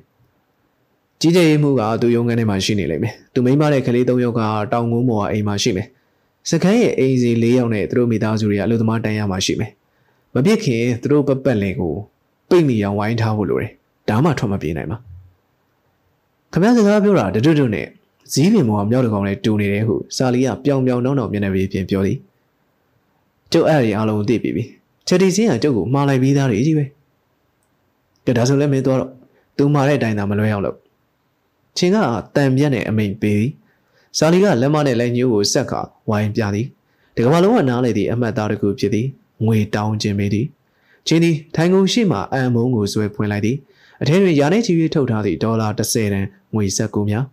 ကြီးကြဲမှုကသူရုံးခန်းထဲမှာရှိနေလိမ့်မယ်သူမိမတဲ့ကလေး၃ယောက်ကတောင်ငုံမော်ကအိမ်မှာရှိမယ်စကန်းရဲ့အိမ်စီ၄ယောက်နဲ့သူတို့မိသားစုတွေကအလုပ်သမားတန်းရမှာရှိမယ်။မပြစ်ခင်သူတို့ပပတ်လင်ကိုပိတ်မိအောင်ဝိုင်းထားဖို့လိုတယ်။ဒါမှထွက်မပြေးနိုင်ပါ။ ခမစကားပြောတာတတွတ်တွတ်နဲ့ဇီးပင်မောင်မြောက်တကောင်နဲ့တူနေတယ်ဟုစာလီကပြောင်ပြောင်နှောင်းနှောင်းမျက်နှာပြီးပြင်ပြောသည်။ကျုပ်အဲ့ဒီအားလုံးသိပြီပြီ။ချက်တီစင်းကကျုပ်ကိုမှားလိုက်ပြီးသားတွေကြီးပဲ။ကြဒါဆိုလည်းမင်းတော့သူမှားတဲ့အတိုင်းသာမလွဲအောင်လို့ချင်းကတန်ပြက်နဲ့အမိန်ပေးသည်ဇာလီကလက်မနဲ့လက်ညှိုးကိုဆက်ခါဝိုင်းပြသည်တကမလုံးကနားလေသည့်အမှတ်သားတစ်ခုဖြစ်သည်ငွေတောင်းခြင်းပေသည်ချင်းသည်ထိုင်ကုန်ရှိမှအံမုံကိုဆွဲဖွင့်လိုက်သည် အထင်းတွင်ရာနဲ့ချီ၍ထုတ်ထားသည့်ဒေါ်လာ30တန်ငွေဆက်ကူများ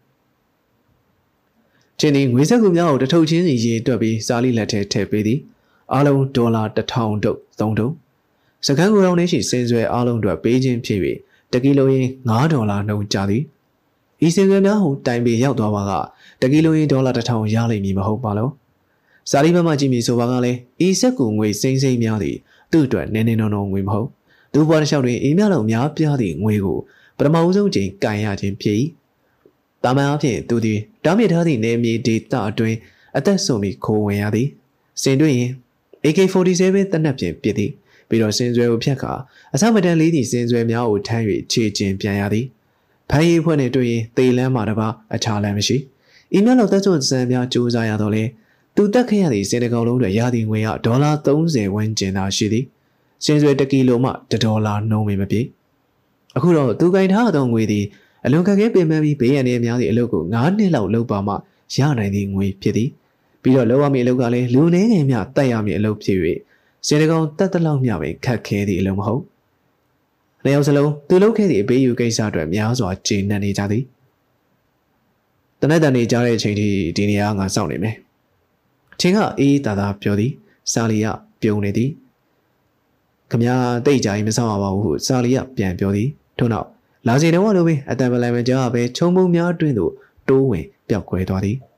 ချင်းသည်ငွေဆက်ကူများကိုတထုပ်ချင်းစီရေတွက်ပြီးဇာလီလက်ထဲထည့်ပေးသည်အားလုံးဒေါ်လာ1000တုပ်3တုပ်စကန်ကိုရောင်းနေရှိစင်ဆွဲအားလုံးအတွက်ပေးခြင်းဖြစ်၍တကီလိုရင်9ဒေါ်လာနှုန်းကျသည်ဤစင်ဆွဲများဟိုတိုင်ပေရောက်သွားပါကတကီလိုရင်ဒေါ်လာ1000ရလိမ့်မည်မဟုတ်ပါလို့စာရီဘက်မှကြည့်မိဆိုပါကလည်းဤဆက်ကူငွေစိမ့်စိမ့်များသည်သူ့အတွက်နည်းနည်းနောနောငွေမဟုတ် သူ့ဘွားတစ်လျှောက်တွင်အေးမြလောက်များပြားသည့်ငွေကိုပထမဦးဆုံးချိန်ကန်ရခြင်းဖြစ်၏တာမန်အဖြစ်သူသည်တောင်းမြထားသည့်နေမြေဒေသအတွင်းအသက်ဆုံးပြီးခိုးဝင်ရသည်စင်တွေ့ရင် AK47 တနက်ဖြင့်ပြစ်သည်ပြီးတော့စင်ဆွဲကိုဖြတ်ခါအစမတန်လေးသည့်စင်ဆွဲများကိုထမ်း၍ခြေကျင်ပြန်ရသည်ဖမ်းရီဖွဲ့နှင့်တွေ့ရင်သေလန်းမှာတပါအခြားလမ်းမရှိဤမြလောက်သက်စွန်စံများစူးစမ်းရတော့လေသူတက်ခဲ့ရသည့်စင်တကောင်လုံးတွေရသည့်ငွေကဒေါ်လာ30ဝန်းကျင်သာရှိသည် စင်ဆွဲ1ကီလိုမှ1ဒေါ်လာနှုန်းမပြည့်အခုတော့သူကင်ထားသောငွေသည်အလွန်ခက်ခဲပင်ပန်းပြီးဘေးရန်တွေများသည့်အလုပ်ကို9နှစ်လောက်လုပ်ပါမှရနိုင်သည့်ငွေဖြစ်သည်ပြီးတော့လောရမည့်အလုပ်ကလည်းလူနေငယ်များတက်ရမည့်အလုပ်ဖြစ်၍စင်တကောင်တက်တလောက်မျှပဲခက်ခဲသည့်အလုပ်မဟုတ်။နှစ်ယောက်စလုံးသူလုပ်ခဲ့သည့်အပေးယူကိစ္စအတွက်များစွာကျေနပ်နေကြသည်။တနက်တန်နေကြတဲ့အချိန်ထိဒီနေရာငါစောင့်နေမယ်။ချင်းကအေးတာတာပြောသည်။စာလီကပြုံနေသည်။ ခမရတိတ်ကြရင်မဆောင်ပါဘူးဟုစာလီကပြန်ပြောသည်။ထို့နောက်လာစီတော့လိုပဲအတန်ပလန်မကြောက်ပဲခြုံပုံများအတွင်းသို့တိုးဝင်ပျောက်ကွယ်သွားသည်။